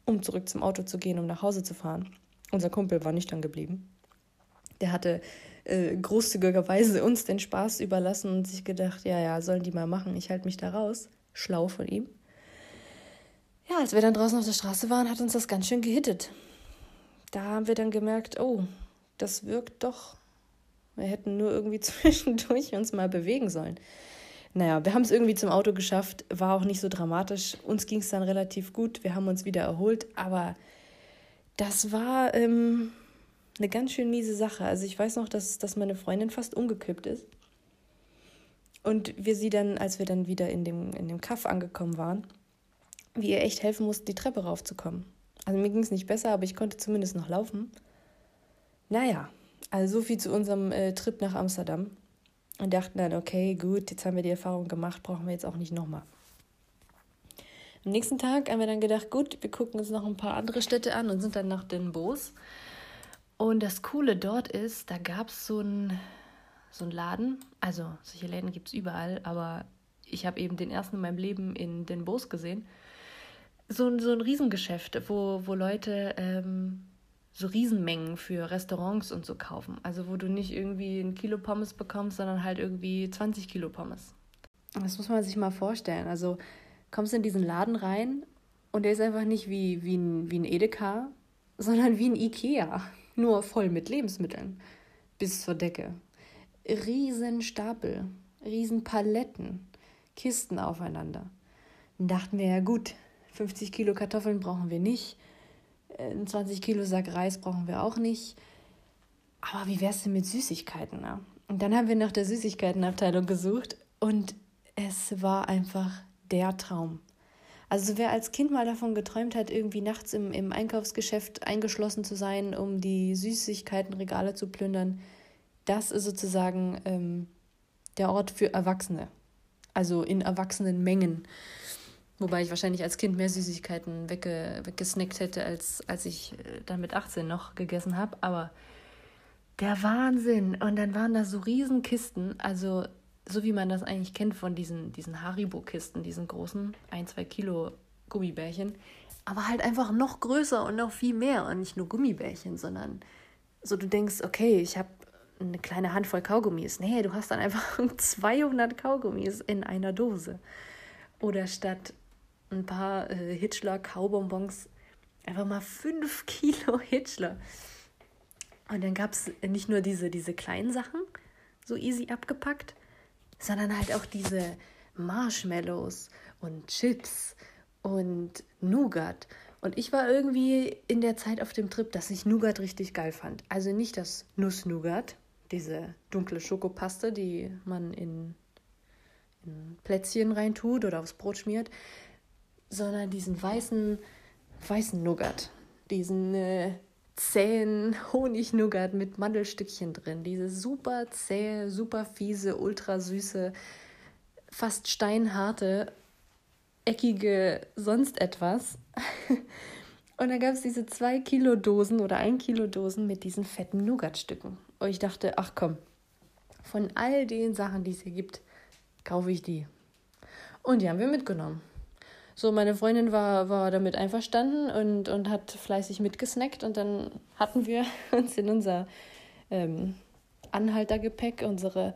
um zurück zum Auto zu gehen, um nach Hause zu fahren, unser Kumpel war nüchtern geblieben. Der hatte äh, großzügigerweise uns den Spaß überlassen und sich gedacht, ja, ja, sollen die mal machen, ich halte mich da raus. Schlau von ihm. Ja, als wir dann draußen auf der Straße waren, hat uns das ganz schön gehittet. Da haben wir dann gemerkt, oh, das wirkt doch. Wir hätten nur irgendwie zwischendurch uns mal bewegen sollen. Naja, wir haben es irgendwie zum Auto geschafft, war auch nicht so dramatisch. Uns ging es dann relativ gut, wir haben uns wieder erholt, aber das war ähm, eine ganz schön miese Sache. Also ich weiß noch, dass, dass meine Freundin fast umgekippt ist. Und wir sie dann, als wir dann wieder in dem, in dem Kaff angekommen waren, wie ihr echt helfen mussten, die Treppe raufzukommen. Also mir ging es nicht besser, aber ich konnte zumindest noch laufen. Naja, also so viel zu unserem äh, Trip nach Amsterdam. Und dachten dann, okay, gut, jetzt haben wir die Erfahrung gemacht, brauchen wir jetzt auch nicht nochmal. Am nächsten Tag haben wir dann gedacht, gut, wir gucken uns noch ein paar andere Städte an und sind dann nach Den Bosch. Und das Coole dort ist, da gab es so einen so Laden, also solche Läden gibt es überall, aber ich habe eben den ersten in meinem Leben in Den Bosch gesehen so, so ein Riesengeschäft, wo, wo Leute ähm, so Riesenmengen für Restaurants und so kaufen. Also wo du nicht irgendwie ein Kilo Pommes bekommst, sondern halt irgendwie 20 Kilo Pommes. Das muss man sich mal vorstellen. Also kommst in diesen Laden rein und der ist einfach nicht wie, wie, ein, wie ein Edeka, sondern wie ein Ikea. Nur voll mit Lebensmitteln. Bis zur Decke. Riesenstapel, Riesenpaletten, Kisten aufeinander. Dann dachten wir, ja gut, 50 Kilo Kartoffeln brauchen wir nicht. Ein 20 Kilo Sack Reis brauchen wir auch nicht. Aber wie wär's denn mit Süßigkeiten? Ne? Und dann haben wir nach der Süßigkeitenabteilung gesucht und es war einfach der Traum. Also wer als Kind mal davon geträumt hat, irgendwie nachts im, im Einkaufsgeschäft eingeschlossen zu sein, um die Süßigkeitenregale zu plündern, das ist sozusagen ähm, der Ort für Erwachsene. Also in erwachsenen Mengen. Wobei ich wahrscheinlich als Kind mehr Süßigkeiten wegge weggesnackt hätte, als, als ich äh, dann mit 18 noch gegessen habe. Aber der Wahnsinn. Und dann waren da so Riesenkisten, also so wie man das eigentlich kennt von diesen, diesen Haribo-Kisten, diesen großen 1, 2 Kilo Gummibärchen. Aber halt einfach noch größer und noch viel mehr. Und nicht nur Gummibärchen, sondern so du denkst, okay, ich habe eine kleine Handvoll Kaugummis. Nee, du hast dann einfach 200 Kaugummis in einer Dose. Oder statt ein paar äh, Hitchler Kaubonbons, einfach mal fünf Kilo Hitchler. Und dann gab es nicht nur diese, diese kleinen Sachen, so easy abgepackt, sondern halt auch diese Marshmallows und Chips und Nougat. Und ich war irgendwie in der Zeit auf dem Trip, dass ich Nougat richtig geil fand. Also nicht das Nuss-Nougat, diese dunkle Schokopaste, die man in, in Plätzchen reintut oder aufs Brot schmiert, sondern diesen weißen, weißen Nougat. Diesen äh, zähen Honig-Nougat mit Mandelstückchen drin. Diese super zähe, super fiese, ultra süße, fast steinharte, eckige sonst etwas. Und dann gab es diese zwei Kilo Dosen oder ein Kilo Dosen mit diesen fetten Nougatstücken. Und ich dachte, ach komm, von all den Sachen, die es hier gibt, kaufe ich die. Und die haben wir mitgenommen. So, meine Freundin war, war damit einverstanden und, und hat fleißig mitgesnackt und dann hatten wir uns in unser ähm, Anhaltergepäck, unsere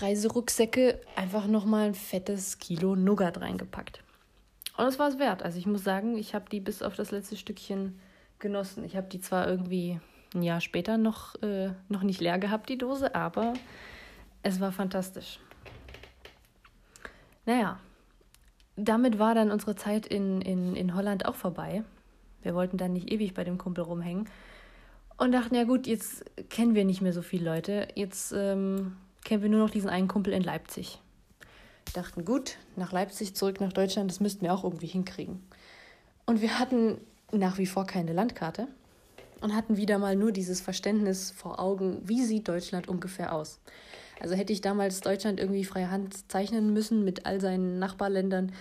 Reiserucksäcke, einfach nochmal ein fettes Kilo Nougat reingepackt. Und es war es wert. Also ich muss sagen, ich habe die bis auf das letzte Stückchen genossen. Ich habe die zwar irgendwie ein Jahr später noch, äh, noch nicht leer gehabt, die Dose, aber es war fantastisch. Naja, damit war dann unsere Zeit in, in, in Holland auch vorbei. Wir wollten dann nicht ewig bei dem Kumpel rumhängen und dachten, ja gut, jetzt kennen wir nicht mehr so viele Leute. Jetzt ähm, kennen wir nur noch diesen einen Kumpel in Leipzig. Dachten, gut, nach Leipzig, zurück nach Deutschland, das müssten wir auch irgendwie hinkriegen. Und wir hatten nach wie vor keine Landkarte und hatten wieder mal nur dieses Verständnis vor Augen, wie sieht Deutschland ungefähr aus. Also hätte ich damals Deutschland irgendwie freie Hand zeichnen müssen mit all seinen Nachbarländern,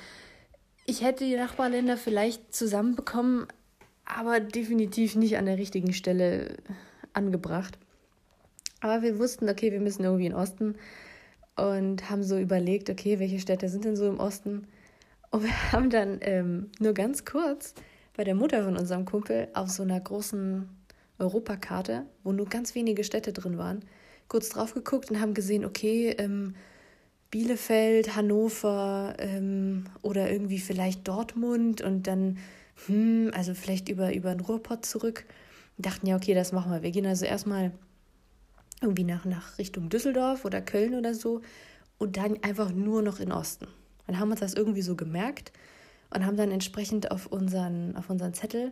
ich hätte die Nachbarländer vielleicht zusammenbekommen, aber definitiv nicht an der richtigen Stelle angebracht. Aber wir wussten, okay, wir müssen irgendwie in den Osten und haben so überlegt, okay, welche Städte sind denn so im Osten? Und wir haben dann ähm, nur ganz kurz bei der Mutter von unserem Kumpel auf so einer großen Europakarte, wo nur ganz wenige Städte drin waren, kurz drauf geguckt und haben gesehen, okay, ähm, Bielefeld, Hannover ähm, oder irgendwie vielleicht Dortmund und dann, hm, also vielleicht über, über den Ruhrpott zurück. Und dachten, ja, okay, das machen wir. Wir gehen also erstmal irgendwie nach, nach Richtung Düsseldorf oder Köln oder so und dann einfach nur noch in Osten. Dann haben wir uns das irgendwie so gemerkt und haben dann entsprechend auf unseren, auf unseren Zettel,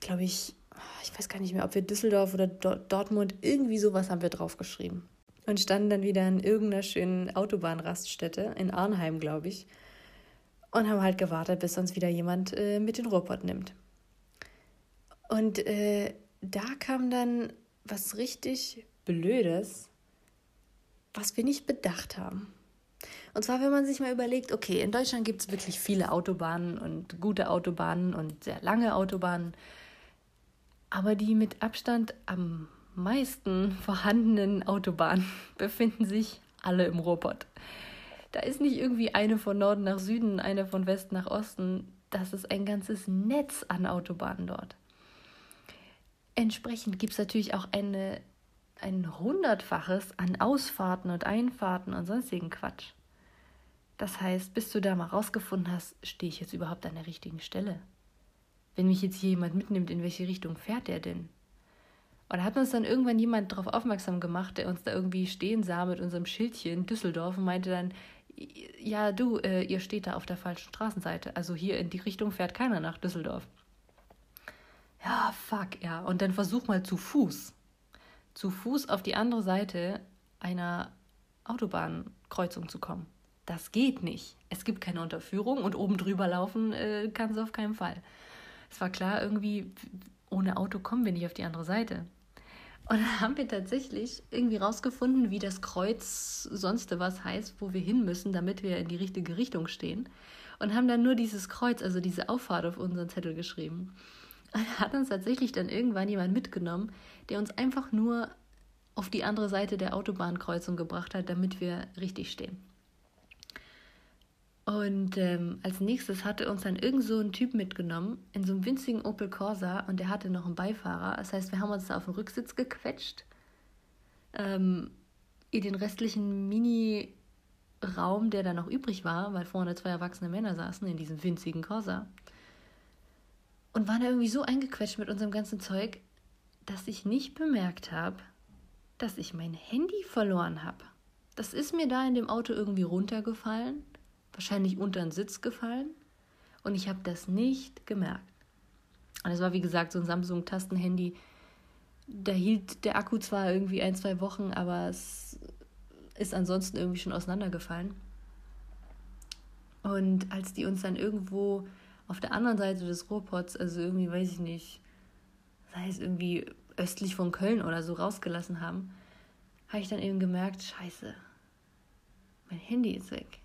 glaube ich, ich weiß gar nicht mehr, ob wir Düsseldorf oder Dortmund, irgendwie sowas haben wir draufgeschrieben. Und standen dann wieder in irgendeiner schönen Autobahnraststätte, in Arnheim, glaube ich, und haben halt gewartet, bis uns wieder jemand äh, mit den Ruhrpott nimmt. Und äh, da kam dann was richtig Blödes, was wir nicht bedacht haben. Und zwar, wenn man sich mal überlegt, okay, in Deutschland gibt es wirklich viele Autobahnen und gute Autobahnen und sehr lange Autobahnen. Aber die mit Abstand am meisten vorhandenen Autobahnen befinden sich alle im Ruhrpott. Da ist nicht irgendwie eine von Norden nach Süden, eine von West nach Osten. Das ist ein ganzes Netz an Autobahnen dort. Entsprechend gibt es natürlich auch eine, ein Hundertfaches an Ausfahrten und Einfahrten und sonstigen Quatsch. Das heißt, bis du da mal rausgefunden hast, stehe ich jetzt überhaupt an der richtigen Stelle? Wenn mich jetzt hier jemand mitnimmt, in welche Richtung fährt der denn? Und da hat uns dann irgendwann jemand darauf aufmerksam gemacht, der uns da irgendwie stehen sah mit unserem Schildchen Düsseldorf und meinte dann, ja du, äh, ihr steht da auf der falschen Straßenseite. Also hier in die Richtung fährt keiner nach Düsseldorf. Ja, fuck, ja. Und dann versuch mal zu Fuß. Zu Fuß auf die andere Seite einer Autobahnkreuzung zu kommen. Das geht nicht. Es gibt keine Unterführung und oben drüber laufen äh, kannst du auf keinen Fall es war klar, irgendwie ohne Auto kommen wir nicht auf die andere Seite. Und dann haben wir tatsächlich irgendwie rausgefunden, wie das Kreuz sonst was heißt, wo wir hin müssen, damit wir in die richtige Richtung stehen. Und haben dann nur dieses Kreuz, also diese Auffahrt auf unseren Zettel geschrieben. Und hat uns tatsächlich dann irgendwann jemand mitgenommen, der uns einfach nur auf die andere Seite der Autobahnkreuzung gebracht hat, damit wir richtig stehen. Und ähm, als nächstes hatte uns dann irgend so ein Typ mitgenommen in so einem winzigen Opel Corsa und der hatte noch einen Beifahrer. Das heißt, wir haben uns da auf den Rücksitz gequetscht. Ähm, in den restlichen Mini-Raum, der da noch übrig war, weil vorne zwei erwachsene Männer saßen in diesem winzigen Corsa. Und waren da irgendwie so eingequetscht mit unserem ganzen Zeug, dass ich nicht bemerkt habe, dass ich mein Handy verloren habe. Das ist mir da in dem Auto irgendwie runtergefallen wahrscheinlich unter den Sitz gefallen und ich habe das nicht gemerkt. Und es war wie gesagt so ein Samsung-Tastenhandy. Da hielt der Akku zwar irgendwie ein, zwei Wochen, aber es ist ansonsten irgendwie schon auseinandergefallen. Und als die uns dann irgendwo auf der anderen Seite des Ruhrpots, also irgendwie, weiß ich nicht, sei es irgendwie östlich von Köln oder so rausgelassen haben, habe ich dann eben gemerkt, scheiße, mein Handy ist weg.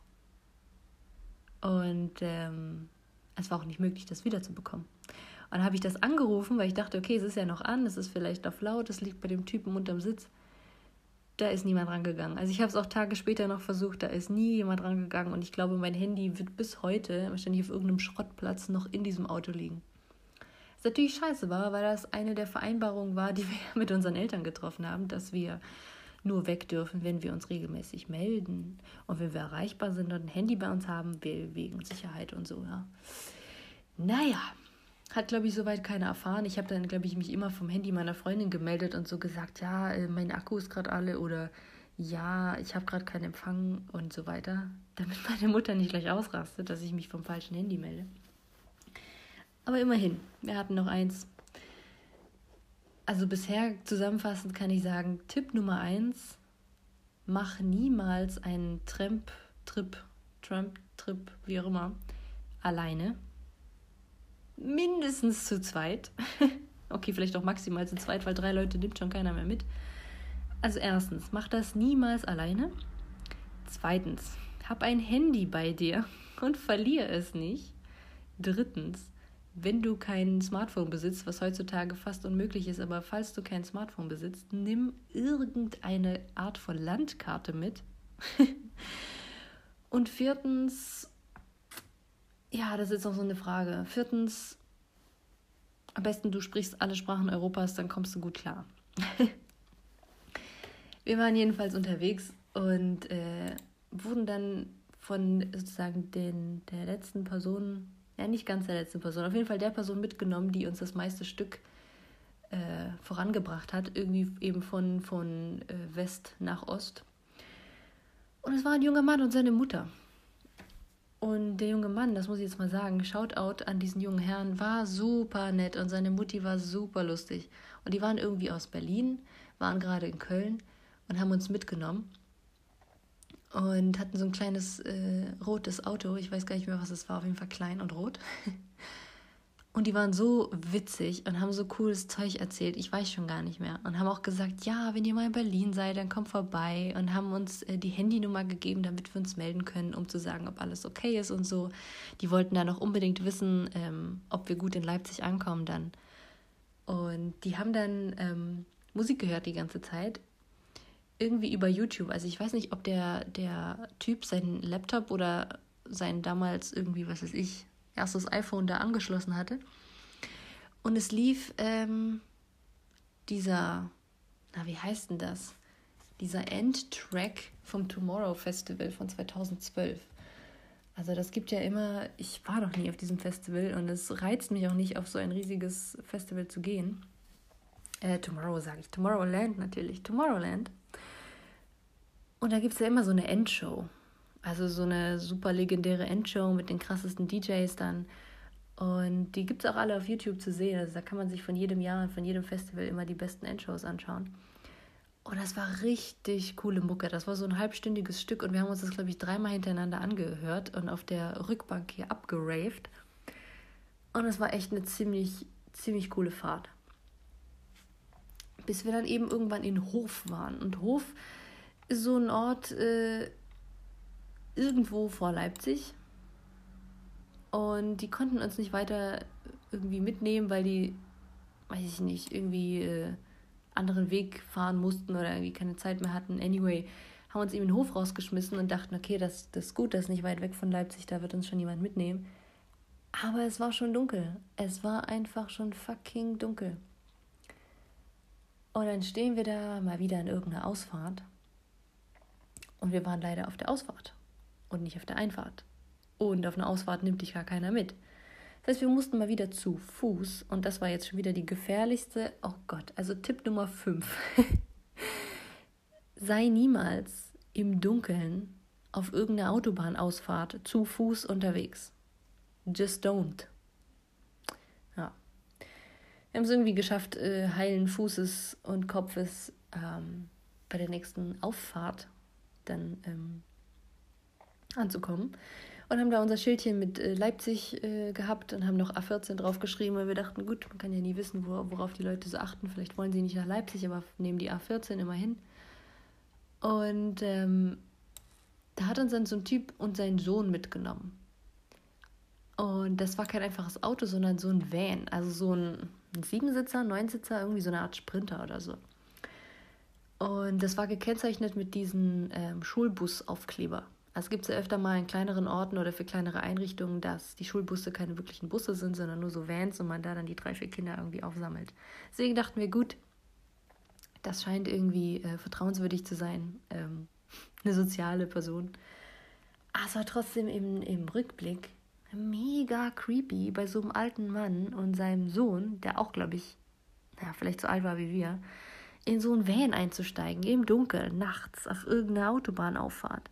Und ähm, es war auch nicht möglich, das wiederzubekommen. Und dann habe ich das angerufen, weil ich dachte, okay, es ist ja noch an, es ist vielleicht auf laut, es liegt bei dem Typen unterm Sitz. Da ist niemand rangegangen. Also ich habe es auch Tage später noch versucht, da ist nie jemand rangegangen. Und ich glaube, mein Handy wird bis heute wahrscheinlich auf irgendeinem Schrottplatz noch in diesem Auto liegen. Was natürlich scheiße war, weil das eine der Vereinbarungen war, die wir mit unseren Eltern getroffen haben, dass wir nur weg dürfen, wenn wir uns regelmäßig melden und wenn wir erreichbar sind und ein Handy bei uns haben, wegen Sicherheit und so. Ja. Naja, hat, glaube ich, soweit keiner erfahren. Ich habe dann, glaube ich, mich immer vom Handy meiner Freundin gemeldet und so gesagt, ja, äh, mein Akku ist gerade alle oder ja, ich habe gerade keinen Empfang und so weiter, damit meine Mutter nicht gleich ausrastet, dass ich mich vom falschen Handy melde. Aber immerhin, wir hatten noch eins, also bisher zusammenfassend kann ich sagen, Tipp Nummer eins, mach niemals einen Tramp-Trip, Tramp-Trip, wie auch immer, alleine. Mindestens zu zweit. okay, vielleicht auch maximal zu zweit, weil drei Leute nimmt schon keiner mehr mit. Also erstens, mach das niemals alleine. Zweitens, hab ein Handy bei dir und verliere es nicht. drittens, wenn du kein Smartphone besitzt, was heutzutage fast unmöglich ist, aber falls du kein Smartphone besitzt, nimm irgendeine Art von Landkarte mit. Und viertens, ja, das ist noch so eine Frage. Viertens, am besten du sprichst alle Sprachen Europas, dann kommst du gut klar. Wir waren jedenfalls unterwegs und äh, wurden dann von sozusagen den, der letzten Person ja nicht ganz der letzten Person, auf jeden Fall der Person mitgenommen, die uns das meiste Stück äh, vorangebracht hat, irgendwie eben von, von äh, West nach Ost. Und es war ein junger Mann und seine Mutter. Und der junge Mann, das muss ich jetzt mal sagen, Shoutout an diesen jungen Herrn, war super nett und seine Mutti war super lustig. Und die waren irgendwie aus Berlin, waren gerade in Köln und haben uns mitgenommen und hatten so ein kleines äh, rotes Auto. Ich weiß gar nicht mehr, was es war, auf jeden Fall klein und rot. Und die waren so witzig und haben so cooles Zeug erzählt, ich weiß schon gar nicht mehr. Und haben auch gesagt, ja, wenn ihr mal in Berlin seid, dann kommt vorbei. Und haben uns äh, die Handynummer gegeben, damit wir uns melden können, um zu sagen, ob alles okay ist und so. Die wollten dann auch unbedingt wissen, ähm, ob wir gut in Leipzig ankommen dann. Und die haben dann ähm, Musik gehört die ganze Zeit irgendwie über YouTube. Also ich weiß nicht, ob der, der Typ seinen Laptop oder sein damals irgendwie, was weiß ich, erstes iPhone da angeschlossen hatte. Und es lief ähm, dieser, na wie heißt denn das? Dieser Endtrack vom Tomorrow Festival von 2012. Also das gibt ja immer, ich war noch nie auf diesem Festival und es reizt mich auch nicht, auf so ein riesiges Festival zu gehen. Äh, Tomorrow sage ich, Tomorrowland natürlich, Tomorrowland. Und da gibt es ja immer so eine Endshow. Also so eine super legendäre Endshow mit den krassesten DJs dann. Und die gibt es auch alle auf YouTube zu sehen. Also da kann man sich von jedem Jahr und von jedem Festival immer die besten Endshows anschauen. Und das war richtig coole Mucke. Das war so ein halbstündiges Stück und wir haben uns das, glaube ich, dreimal hintereinander angehört und auf der Rückbank hier abgeraved. Und es war echt eine ziemlich, ziemlich coole Fahrt. Bis wir dann eben irgendwann in Hof waren. Und Hof so ein Ort äh, irgendwo vor Leipzig. Und die konnten uns nicht weiter irgendwie mitnehmen, weil die, weiß ich nicht, irgendwie äh, anderen Weg fahren mussten oder irgendwie keine Zeit mehr hatten. Anyway, haben uns eben in den Hof rausgeschmissen und dachten, okay, das, das ist gut, das ist nicht weit weg von Leipzig, da wird uns schon jemand mitnehmen. Aber es war schon dunkel. Es war einfach schon fucking dunkel. Und dann stehen wir da mal wieder in irgendeiner Ausfahrt. Und wir waren leider auf der Ausfahrt und nicht auf der Einfahrt. Und auf einer Ausfahrt nimmt dich gar keiner mit. Das heißt, wir mussten mal wieder zu Fuß und das war jetzt schon wieder die gefährlichste. Oh Gott, also Tipp Nummer 5. Sei niemals im Dunkeln auf irgendeiner Autobahnausfahrt zu Fuß unterwegs. Just don't. Ja. Wir haben es irgendwie geschafft, äh, heilen Fußes und Kopfes ähm, bei der nächsten Auffahrt dann ähm, anzukommen. Und haben da unser Schildchen mit äh, Leipzig äh, gehabt und haben noch A14 draufgeschrieben, weil wir dachten, gut, man kann ja nie wissen, wo, worauf die Leute so achten. Vielleicht wollen sie nicht nach Leipzig, aber nehmen die A14 immer hin. Und ähm, da hat uns dann so ein Typ und sein Sohn mitgenommen. Und das war kein einfaches Auto, sondern so ein Van, also so ein Siebensitzer, Neunsitzer, irgendwie so eine Art Sprinter oder so. Und das war gekennzeichnet mit diesen ähm, Schulbusaufkleber. Also es gibt es ja öfter mal in kleineren Orten oder für kleinere Einrichtungen, dass die Schulbusse keine wirklichen Busse sind, sondern nur so Vans und man da dann die drei, vier Kinder irgendwie aufsammelt. Deswegen dachten wir, gut, das scheint irgendwie äh, vertrauenswürdig zu sein, ähm, eine soziale Person. Aber war trotzdem im, im Rückblick mega creepy bei so einem alten Mann und seinem Sohn, der auch, glaube ich, ja, vielleicht so alt war wie wir, in so ein Van einzusteigen, im Dunkeln, nachts, auf irgendeiner Autobahnauffahrt.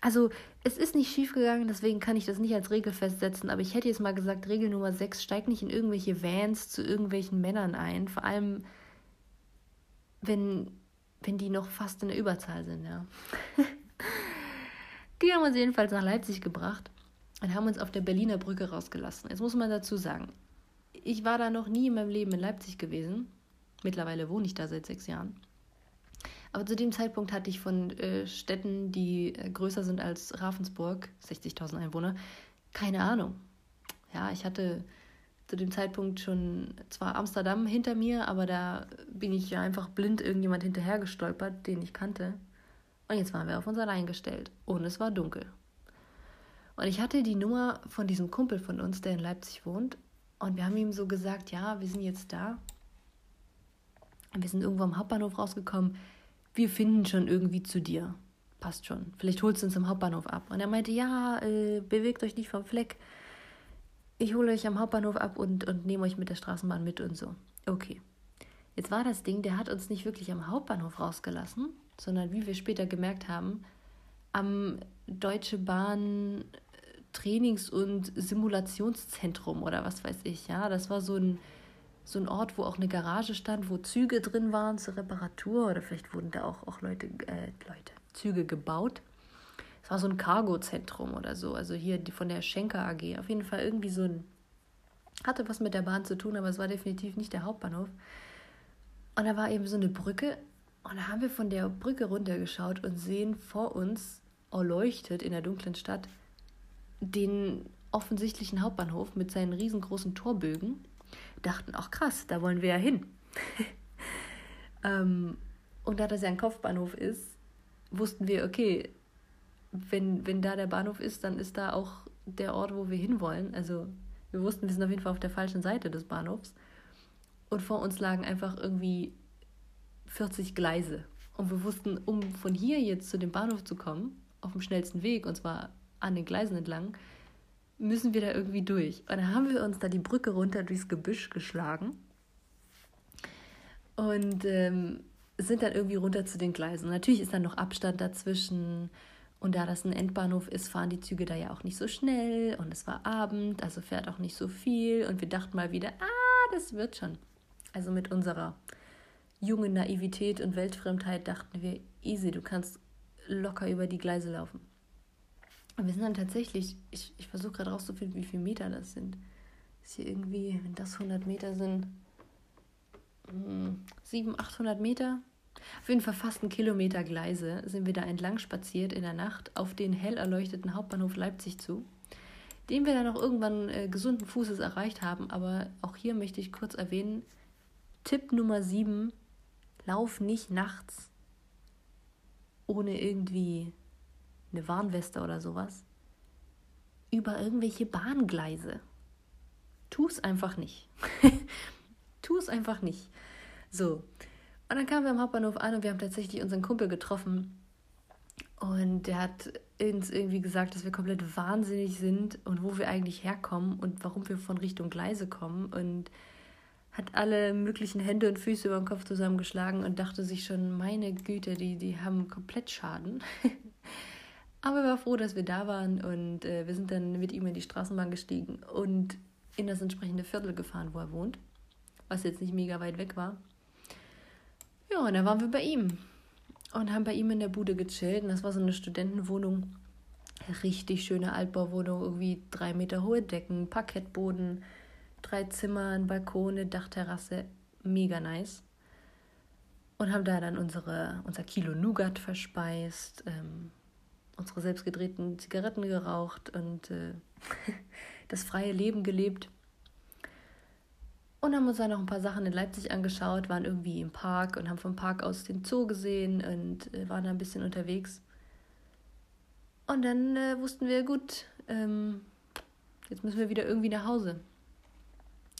Also, es ist nicht schief gegangen, deswegen kann ich das nicht als Regel festsetzen, aber ich hätte jetzt mal gesagt, Regel Nummer 6, steig nicht in irgendwelche Vans zu irgendwelchen Männern ein, vor allem wenn, wenn die noch fast in der Überzahl sind, ja. die haben uns jedenfalls nach Leipzig gebracht und haben uns auf der Berliner Brücke rausgelassen. Jetzt muss man dazu sagen, ich war da noch nie in meinem Leben in Leipzig gewesen. Mittlerweile wohne ich da seit sechs Jahren. Aber zu dem Zeitpunkt hatte ich von äh, Städten, die äh, größer sind als Ravensburg, 60.000 Einwohner, keine Ahnung. Ja, ich hatte zu dem Zeitpunkt schon zwar Amsterdam hinter mir, aber da bin ich ja einfach blind irgendjemand hinterhergestolpert, den ich kannte. Und jetzt waren wir auf uns allein gestellt. Und es war dunkel. Und ich hatte die Nummer von diesem Kumpel von uns, der in Leipzig wohnt. Und wir haben ihm so gesagt, ja, wir sind jetzt da. Und wir sind irgendwo am Hauptbahnhof rausgekommen. Wir finden schon irgendwie zu dir. Passt schon. Vielleicht holst du uns am Hauptbahnhof ab. Und er meinte, ja, äh, bewegt euch nicht vom Fleck. Ich hole euch am Hauptbahnhof ab und, und nehme euch mit der Straßenbahn mit und so. Okay. Jetzt war das Ding, der hat uns nicht wirklich am Hauptbahnhof rausgelassen, sondern wie wir später gemerkt haben, am Deutsche Bahn Trainings- und Simulationszentrum oder was weiß ich. Ja, das war so ein, so ein Ort, wo auch eine Garage stand, wo Züge drin waren zur Reparatur oder vielleicht wurden da auch, auch Leute, äh, Leute, Züge gebaut. Es war so ein Cargo-Zentrum oder so, also hier von der Schenker AG. Auf jeden Fall irgendwie so ein, hatte was mit der Bahn zu tun, aber es war definitiv nicht der Hauptbahnhof. Und da war eben so eine Brücke und da haben wir von der Brücke runtergeschaut und sehen vor uns, erleuchtet in der dunklen Stadt, den offensichtlichen Hauptbahnhof mit seinen riesengroßen Torbögen. Dachten, ach krass, da wollen wir ja hin. ähm, und da das ja ein Kopfbahnhof ist, wussten wir, okay, wenn, wenn da der Bahnhof ist, dann ist da auch der Ort, wo wir hinwollen. Also wir wussten, wir sind auf jeden Fall auf der falschen Seite des Bahnhofs. Und vor uns lagen einfach irgendwie 40 Gleise. Und wir wussten, um von hier jetzt zu dem Bahnhof zu kommen, auf dem schnellsten Weg, und zwar an den Gleisen entlang, müssen wir da irgendwie durch. Und dann haben wir uns da die Brücke runter durchs Gebüsch geschlagen und ähm, sind dann irgendwie runter zu den Gleisen. Natürlich ist dann noch Abstand dazwischen. Und da das ein Endbahnhof ist, fahren die Züge da ja auch nicht so schnell. Und es war Abend, also fährt auch nicht so viel. Und wir dachten mal wieder, ah, das wird schon. Also mit unserer jungen Naivität und Weltfremdheit dachten wir, easy, du kannst locker über die Gleise laufen. Und wir sind dann tatsächlich, ich, ich versuche gerade rauszufinden, wie viele Meter das sind. Ist hier irgendwie, wenn das 100 Meter sind, 700, hm, 800 Meter. Auf jeden Fall fast einen Kilometer Gleise sind wir da entlang spaziert in der Nacht auf den hell erleuchteten Hauptbahnhof Leipzig zu, den wir dann auch irgendwann äh, gesunden Fußes erreicht haben. Aber auch hier möchte ich kurz erwähnen, Tipp Nummer 7, lauf nicht nachts ohne irgendwie eine Warnweste oder sowas, über irgendwelche Bahngleise. Tu es einfach nicht. tu es einfach nicht. So. Und dann kamen wir am Hauptbahnhof an und wir haben tatsächlich unseren Kumpel getroffen. Und der hat uns irgendwie gesagt, dass wir komplett wahnsinnig sind und wo wir eigentlich herkommen und warum wir von Richtung Gleise kommen. Und hat alle möglichen Hände und Füße über den Kopf zusammengeschlagen und dachte sich schon, meine Güte, die, die haben komplett Schaden. Aber er war froh, dass wir da waren und äh, wir sind dann mit ihm in die Straßenbahn gestiegen und in das entsprechende Viertel gefahren, wo er wohnt, was jetzt nicht mega weit weg war. Ja, und dann waren wir bei ihm und haben bei ihm in der Bude gechillt und das war so eine Studentenwohnung. Richtig schöne Altbauwohnung, irgendwie drei Meter hohe Decken, Parkettboden, drei Zimmer, ein Balkon, Dachterrasse, mega nice. Und haben da dann unsere, unser Kilo Nougat verspeist, ähm, unsere selbstgedrehten Zigaretten geraucht und äh, das freie Leben gelebt. Und haben uns dann noch ein paar Sachen in Leipzig angeschaut, waren irgendwie im Park und haben vom Park aus den Zoo gesehen und äh, waren da ein bisschen unterwegs. Und dann äh, wussten wir, gut, ähm, jetzt müssen wir wieder irgendwie nach Hause.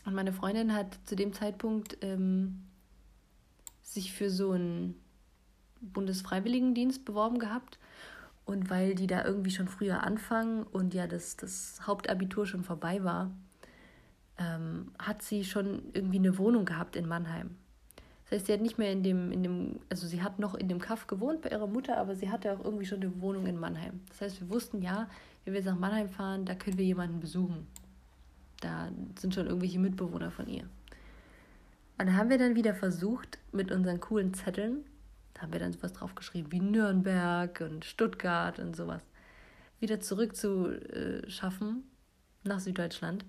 Und meine Freundin hat zu dem Zeitpunkt ähm, sich für so einen Bundesfreiwilligendienst beworben gehabt und weil die da irgendwie schon früher anfangen und ja das, das Hauptabitur schon vorbei war, ähm, hat sie schon irgendwie eine Wohnung gehabt in Mannheim. Das heißt, sie hat nicht mehr in dem, in dem, also sie hat noch in dem Kaff gewohnt bei ihrer Mutter, aber sie hatte auch irgendwie schon eine Wohnung in Mannheim. Das heißt, wir wussten, ja, wenn wir jetzt nach Mannheim fahren, da können wir jemanden besuchen. Da sind schon irgendwelche Mitbewohner von ihr. Und da haben wir dann wieder versucht, mit unseren coolen Zetteln da haben wir dann sowas draufgeschrieben wie Nürnberg und Stuttgart und sowas. Wieder zurück zu äh, nach Süddeutschland.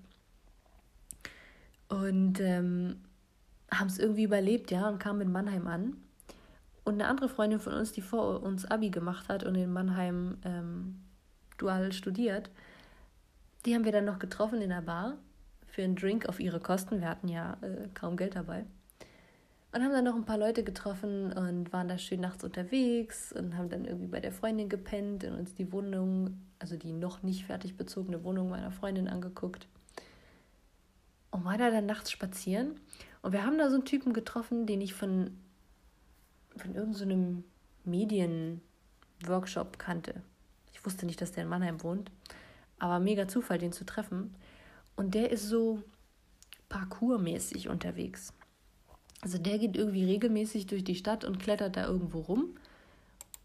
Und ähm, haben es irgendwie überlebt, ja, und kamen in Mannheim an. Und eine andere Freundin von uns, die vor uns Abi gemacht hat und in Mannheim ähm, dual studiert, die haben wir dann noch getroffen in der Bar für einen Drink auf ihre Kosten. Wir hatten ja äh, kaum Geld dabei. Und haben dann noch ein paar Leute getroffen und waren da schön nachts unterwegs und haben dann irgendwie bei der Freundin gepennt und uns die Wohnung, also die noch nicht fertig bezogene Wohnung meiner Freundin angeguckt. Und war da dann nachts spazieren. Und wir haben da so einen Typen getroffen, den ich von, von irgendeinem so Medienworkshop kannte. Ich wusste nicht, dass der in Mannheim wohnt. Aber mega Zufall, den zu treffen. Und der ist so parkourmäßig unterwegs. Also der geht irgendwie regelmäßig durch die Stadt und klettert da irgendwo rum.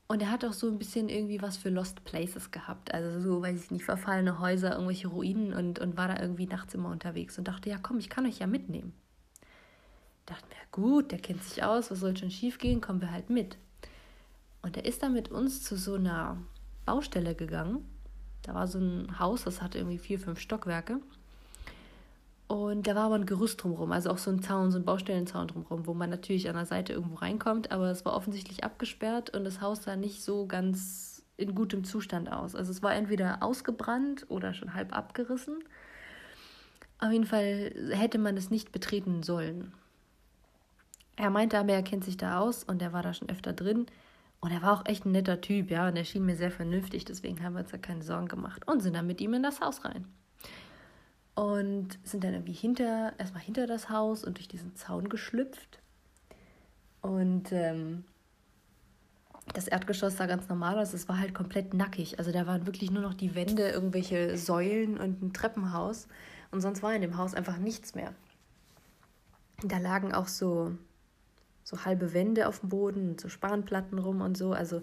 Und er hat auch so ein bisschen irgendwie was für Lost Places gehabt. Also so, weiß ich nicht, verfallene Häuser, irgendwelche Ruinen und, und war da irgendwie nachts immer unterwegs und dachte, ja komm, ich kann euch ja mitnehmen. Dachte mir, gut, der kennt sich aus, was soll schon schief gehen, kommen wir halt mit. Und er ist dann mit uns zu so einer Baustelle gegangen. Da war so ein Haus, das hatte irgendwie vier, fünf Stockwerke. Und da war aber ein Gerüst drumherum, also auch so ein Zaun, so ein Baustellenzaun drumherum, wo man natürlich an der Seite irgendwo reinkommt, aber es war offensichtlich abgesperrt und das Haus sah nicht so ganz in gutem Zustand aus. Also es war entweder ausgebrannt oder schon halb abgerissen. Auf jeden Fall hätte man es nicht betreten sollen. Er meinte aber, er kennt sich da aus und er war da schon öfter drin. Und er war auch echt ein netter Typ, ja, und er schien mir sehr vernünftig, deswegen haben wir uns da keine Sorgen gemacht und sind dann mit ihm in das Haus rein und sind dann irgendwie hinter, erstmal hinter das Haus und durch diesen Zaun geschlüpft. Und ähm, das Erdgeschoss sah ganz normal aus, es war halt komplett nackig. Also da waren wirklich nur noch die Wände, irgendwelche Säulen und ein Treppenhaus. Und sonst war in dem Haus einfach nichts mehr. Da lagen auch so, so halbe Wände auf dem Boden so Spanplatten rum und so. Also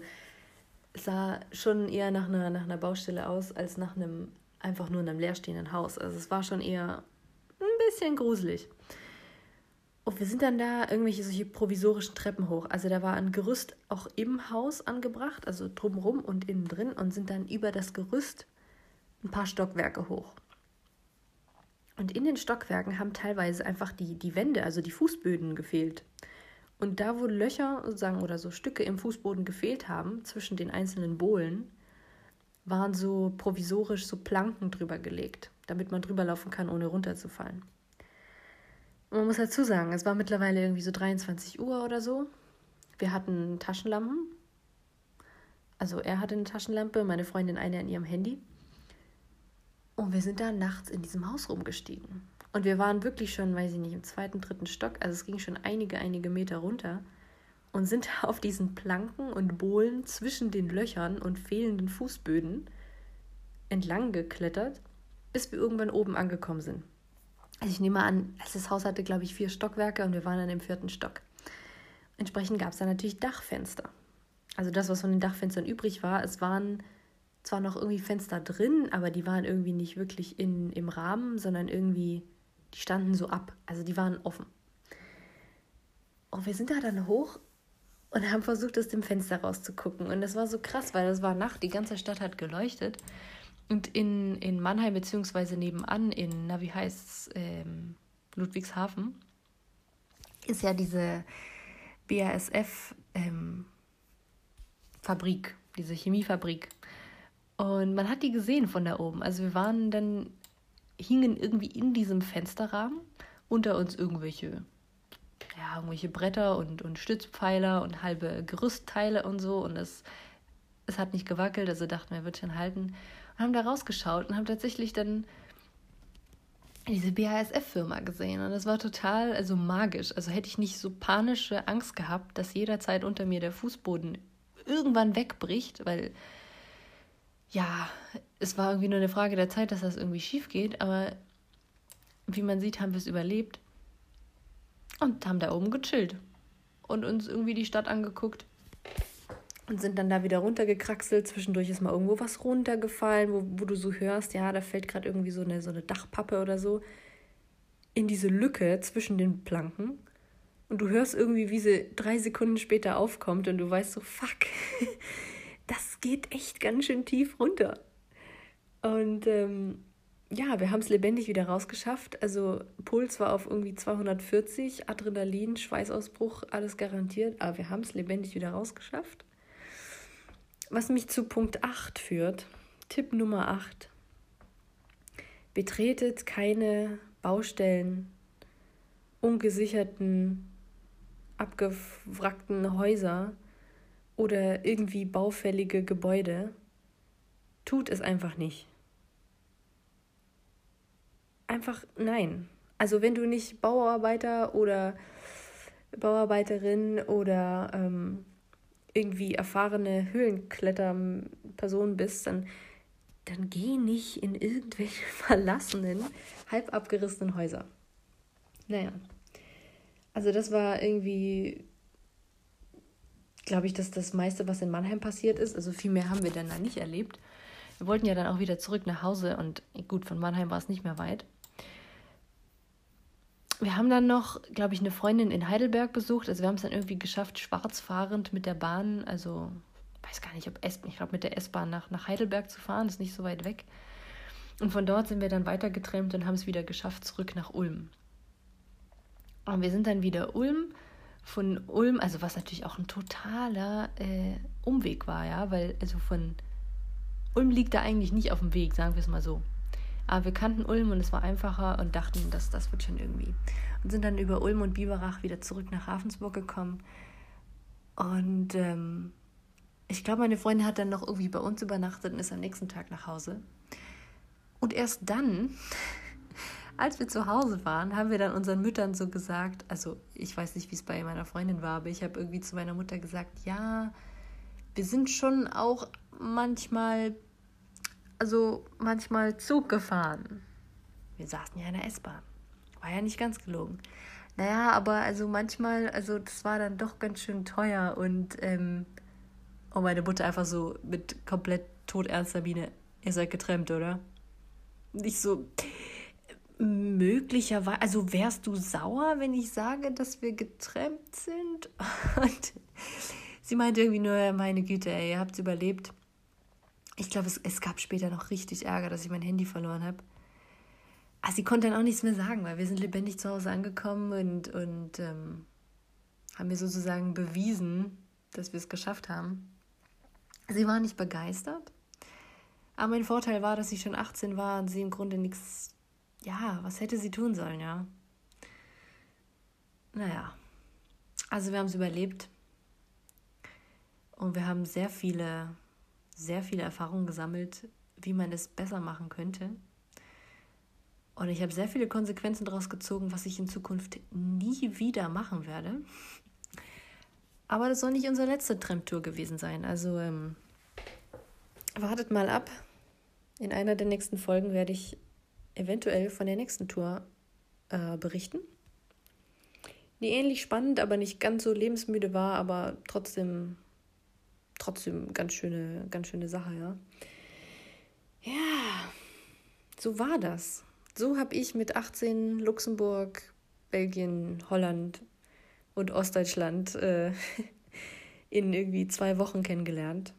sah schon eher nach einer, nach einer Baustelle aus als nach einem einfach nur in einem leerstehenden Haus. Also es war schon eher ein bisschen gruselig. Und wir sind dann da irgendwelche solche provisorischen Treppen hoch. Also da war ein Gerüst auch im Haus angebracht, also drumherum und innen drin und sind dann über das Gerüst ein paar Stockwerke hoch. Und in den Stockwerken haben teilweise einfach die, die Wände, also die Fußböden gefehlt. Und da, wo Löcher sozusagen oder so Stücke im Fußboden gefehlt haben, zwischen den einzelnen Bohlen, waren so provisorisch so Planken drüber gelegt, damit man drüber laufen kann, ohne runterzufallen. Und man muss dazu sagen, es war mittlerweile irgendwie so 23 Uhr oder so. Wir hatten Taschenlampen. Also er hatte eine Taschenlampe, meine Freundin eine an ihrem Handy. Und wir sind da nachts in diesem Haus rumgestiegen. Und wir waren wirklich schon, weiß ich nicht, im zweiten, dritten Stock. Also es ging schon einige, einige Meter runter und sind auf diesen Planken und Bohlen zwischen den Löchern und fehlenden Fußböden entlang geklettert, bis wir irgendwann oben angekommen sind. Also ich nehme an, das Haus hatte, glaube ich, vier Stockwerke und wir waren dann im vierten Stock. Entsprechend gab es da natürlich Dachfenster. Also das, was von den Dachfenstern übrig war, es waren zwar noch irgendwie Fenster drin, aber die waren irgendwie nicht wirklich in, im Rahmen, sondern irgendwie, die standen so ab. Also die waren offen. Und wir sind da dann hoch und haben versucht, aus dem Fenster rauszugucken. Und das war so krass, weil es war Nacht, die ganze Stadt hat geleuchtet. Und in, in Mannheim, beziehungsweise nebenan, in, na, wie heißt ähm, Ludwigshafen, ist ja diese BASF-Fabrik, ähm, diese Chemiefabrik. Und man hat die gesehen von da oben. Also wir waren dann, hingen irgendwie in diesem Fensterrahmen, unter uns irgendwelche ja, irgendwelche Bretter und, und Stützpfeiler und halbe Gerüstteile und so. Und es, es hat nicht gewackelt, also dachten wir, wird schon halten. Und haben da rausgeschaut und haben tatsächlich dann diese BASF-Firma gesehen. Und das war total, also magisch. Also hätte ich nicht so panische Angst gehabt, dass jederzeit unter mir der Fußboden irgendwann wegbricht, weil ja, es war irgendwie nur eine Frage der Zeit, dass das irgendwie schief geht, aber wie man sieht, haben wir es überlebt und haben da oben gechillt und uns irgendwie die Stadt angeguckt und sind dann da wieder runtergekraxelt. Zwischendurch ist mal irgendwo was runtergefallen, wo, wo du so hörst, ja, da fällt gerade irgendwie so eine, so eine Dachpappe oder so in diese Lücke zwischen den Planken. Und du hörst irgendwie, wie sie drei Sekunden später aufkommt und du weißt so, fuck, das geht echt ganz schön tief runter. Und ähm, ja, wir haben es lebendig wieder rausgeschafft. Also Puls war auf irgendwie 240, Adrenalin, Schweißausbruch, alles garantiert. Aber wir haben es lebendig wieder rausgeschafft. Was mich zu Punkt 8 führt. Tipp Nummer 8. Betretet keine Baustellen, ungesicherten, abgewrackten Häuser oder irgendwie baufällige Gebäude. Tut es einfach nicht einfach nein. Also wenn du nicht Bauarbeiter oder Bauarbeiterin oder ähm, irgendwie erfahrene Höhlenkletterperson bist, dann, dann geh nicht in irgendwelche verlassenen, halb abgerissenen Häuser. Naja. Also das war irgendwie, glaube ich, dass das meiste, was in Mannheim passiert ist. Also viel mehr haben wir dann da nicht erlebt. Wir wollten ja dann auch wieder zurück nach Hause und gut, von Mannheim war es nicht mehr weit wir haben dann noch, glaube ich, eine Freundin in Heidelberg besucht. Also wir haben es dann irgendwie geschafft, schwarzfahrend mit der Bahn, also weiß gar nicht, ob S, ich glaube mit der S-Bahn nach, nach Heidelberg zu fahren, ist nicht so weit weg. Und von dort sind wir dann weitergetrennt und haben es wieder geschafft, zurück nach Ulm. Und wir sind dann wieder Ulm, von Ulm, also was natürlich auch ein totaler äh, Umweg war, ja, weil also von Ulm liegt da eigentlich nicht auf dem Weg, sagen wir es mal so. Aber wir kannten Ulm und es war einfacher und dachten, dass das wird schon irgendwie. Und sind dann über Ulm und Biberach wieder zurück nach Ravensburg gekommen. Und ähm, ich glaube, meine Freundin hat dann noch irgendwie bei uns übernachtet und ist am nächsten Tag nach Hause. Und erst dann, als wir zu Hause waren, haben wir dann unseren Müttern so gesagt, also ich weiß nicht, wie es bei meiner Freundin war, aber ich habe irgendwie zu meiner Mutter gesagt, ja, wir sind schon auch manchmal also manchmal Zug gefahren. Wir saßen ja in der S-Bahn. War ja nicht ganz gelogen. Naja, aber also manchmal, also das war dann doch ganz schön teuer und, ähm, und meine Mutter einfach so mit komplett todernster Miene, ihr seid getrennt, oder? Nicht so, möglicherweise, also wärst du sauer, wenn ich sage, dass wir getrennt sind? Und sie meinte irgendwie nur, meine Güte, ey, ihr habt's überlebt ich glaube, es, es gab später noch richtig Ärger, dass ich mein Handy verloren habe. Also sie konnte dann auch nichts mehr sagen, weil wir sind lebendig zu Hause angekommen und, und ähm, haben mir sozusagen bewiesen, dass wir es geschafft haben. Sie war nicht begeistert, aber mein Vorteil war, dass ich schon 18 war und sie im Grunde nichts, ja, was hätte sie tun sollen, ja. Naja, also wir haben es überlebt und wir haben sehr viele sehr viele Erfahrungen gesammelt, wie man es besser machen könnte. Und ich habe sehr viele Konsequenzen daraus gezogen, was ich in Zukunft nie wieder machen werde. Aber das soll nicht unsere letzte Tramtour gewesen sein. Also ähm, wartet mal ab. In einer der nächsten Folgen werde ich eventuell von der nächsten Tour äh, berichten. Die ähnlich spannend, aber nicht ganz so lebensmüde war, aber trotzdem trotzdem ganz schöne, ganz schöne Sache, ja. Ja, so war das. So habe ich mit 18 Luxemburg, Belgien, Holland und Ostdeutschland äh, in irgendwie zwei Wochen kennengelernt.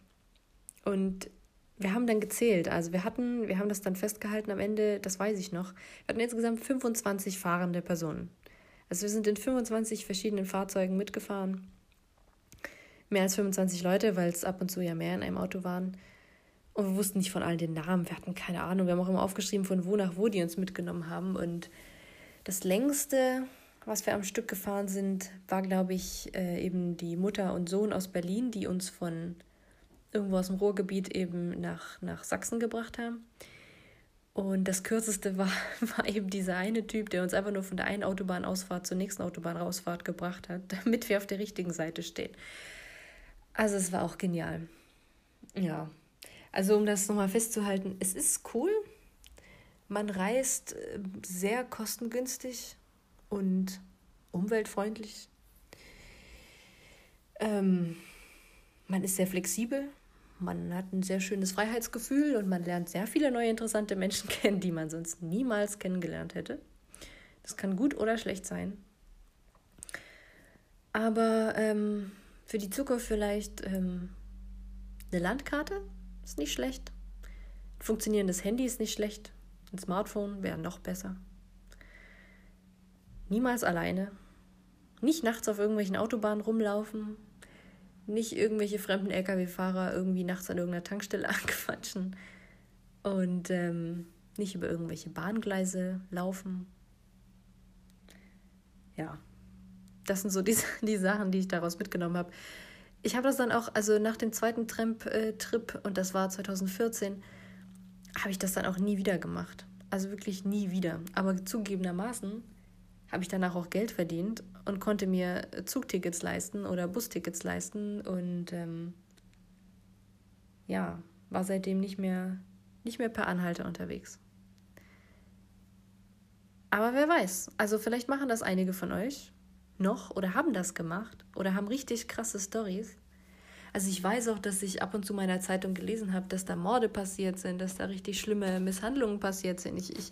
Und wir haben dann gezählt. Also wir hatten, wir haben das dann festgehalten am Ende, das weiß ich noch. Wir hatten insgesamt 25 fahrende Personen. Also wir sind in 25 verschiedenen Fahrzeugen mitgefahren mehr als 25 Leute, weil es ab und zu ja mehr in einem Auto waren. Und wir wussten nicht von allen den Namen, wir hatten keine Ahnung. Wir haben auch immer aufgeschrieben, von wo nach wo die uns mitgenommen haben. Und das längste, was wir am Stück gefahren sind, war, glaube ich, äh, eben die Mutter und Sohn aus Berlin, die uns von irgendwo aus dem Ruhrgebiet eben nach, nach Sachsen gebracht haben. Und das kürzeste war, war eben dieser eine Typ, der uns einfach nur von der einen Autobahnausfahrt zur nächsten Autobahnausfahrt gebracht hat, damit wir auf der richtigen Seite stehen. Also es war auch genial. Ja. Also um das nochmal festzuhalten, es ist cool. Man reist äh, sehr kostengünstig und umweltfreundlich. Ähm, man ist sehr flexibel. Man hat ein sehr schönes Freiheitsgefühl und man lernt sehr viele neue interessante Menschen kennen, die man sonst niemals kennengelernt hätte. Das kann gut oder schlecht sein. Aber ähm, für die Zukunft vielleicht ähm, eine Landkarte ist nicht schlecht. Ein funktionierendes Handy ist nicht schlecht. Ein Smartphone wäre noch besser. Niemals alleine. Nicht nachts auf irgendwelchen Autobahnen rumlaufen. Nicht irgendwelche fremden Lkw-Fahrer irgendwie nachts an irgendeiner Tankstelle anquatschen. Und ähm, nicht über irgendwelche Bahngleise laufen. Ja, das sind so die, die Sachen, die ich daraus mitgenommen habe. Ich habe das dann auch, also nach dem zweiten Tramp-Trip, und das war 2014, habe ich das dann auch nie wieder gemacht. Also wirklich nie wieder. Aber zugegebenermaßen habe ich danach auch Geld verdient und konnte mir Zugtickets leisten oder Bustickets leisten und ähm, ja, war seitdem nicht mehr, nicht mehr per Anhalter unterwegs. Aber wer weiß, also vielleicht machen das einige von euch noch oder haben das gemacht oder haben richtig krasse Stories. Also ich weiß auch, dass ich ab und zu meiner Zeitung gelesen habe, dass da Morde passiert sind, dass da richtig schlimme Misshandlungen passiert sind. Ich, ich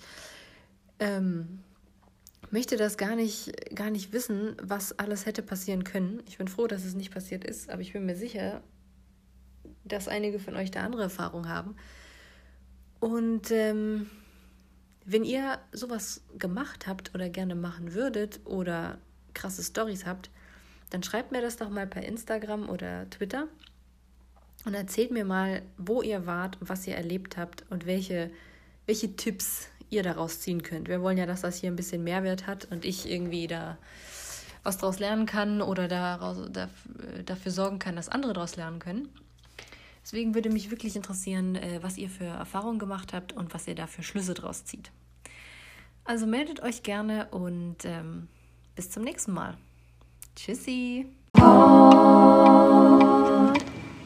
ähm, möchte das gar nicht, gar nicht wissen, was alles hätte passieren können. Ich bin froh, dass es nicht passiert ist, aber ich bin mir sicher, dass einige von euch da andere Erfahrungen haben. Und ähm, wenn ihr sowas gemacht habt oder gerne machen würdet oder krasse Stories habt, dann schreibt mir das doch mal per Instagram oder Twitter und erzählt mir mal, wo ihr wart, was ihr erlebt habt und welche, welche Tipps ihr daraus ziehen könnt. Wir wollen ja, dass das hier ein bisschen Mehrwert hat und ich irgendwie da was daraus lernen kann oder daraus, dafür sorgen kann, dass andere daraus lernen können. Deswegen würde mich wirklich interessieren, äh, was ihr für Erfahrungen gemacht habt und was ihr da für Schlüsse draus zieht. Also meldet euch gerne und ähm, bis zum nächsten Mal. Tschüssi. Oh.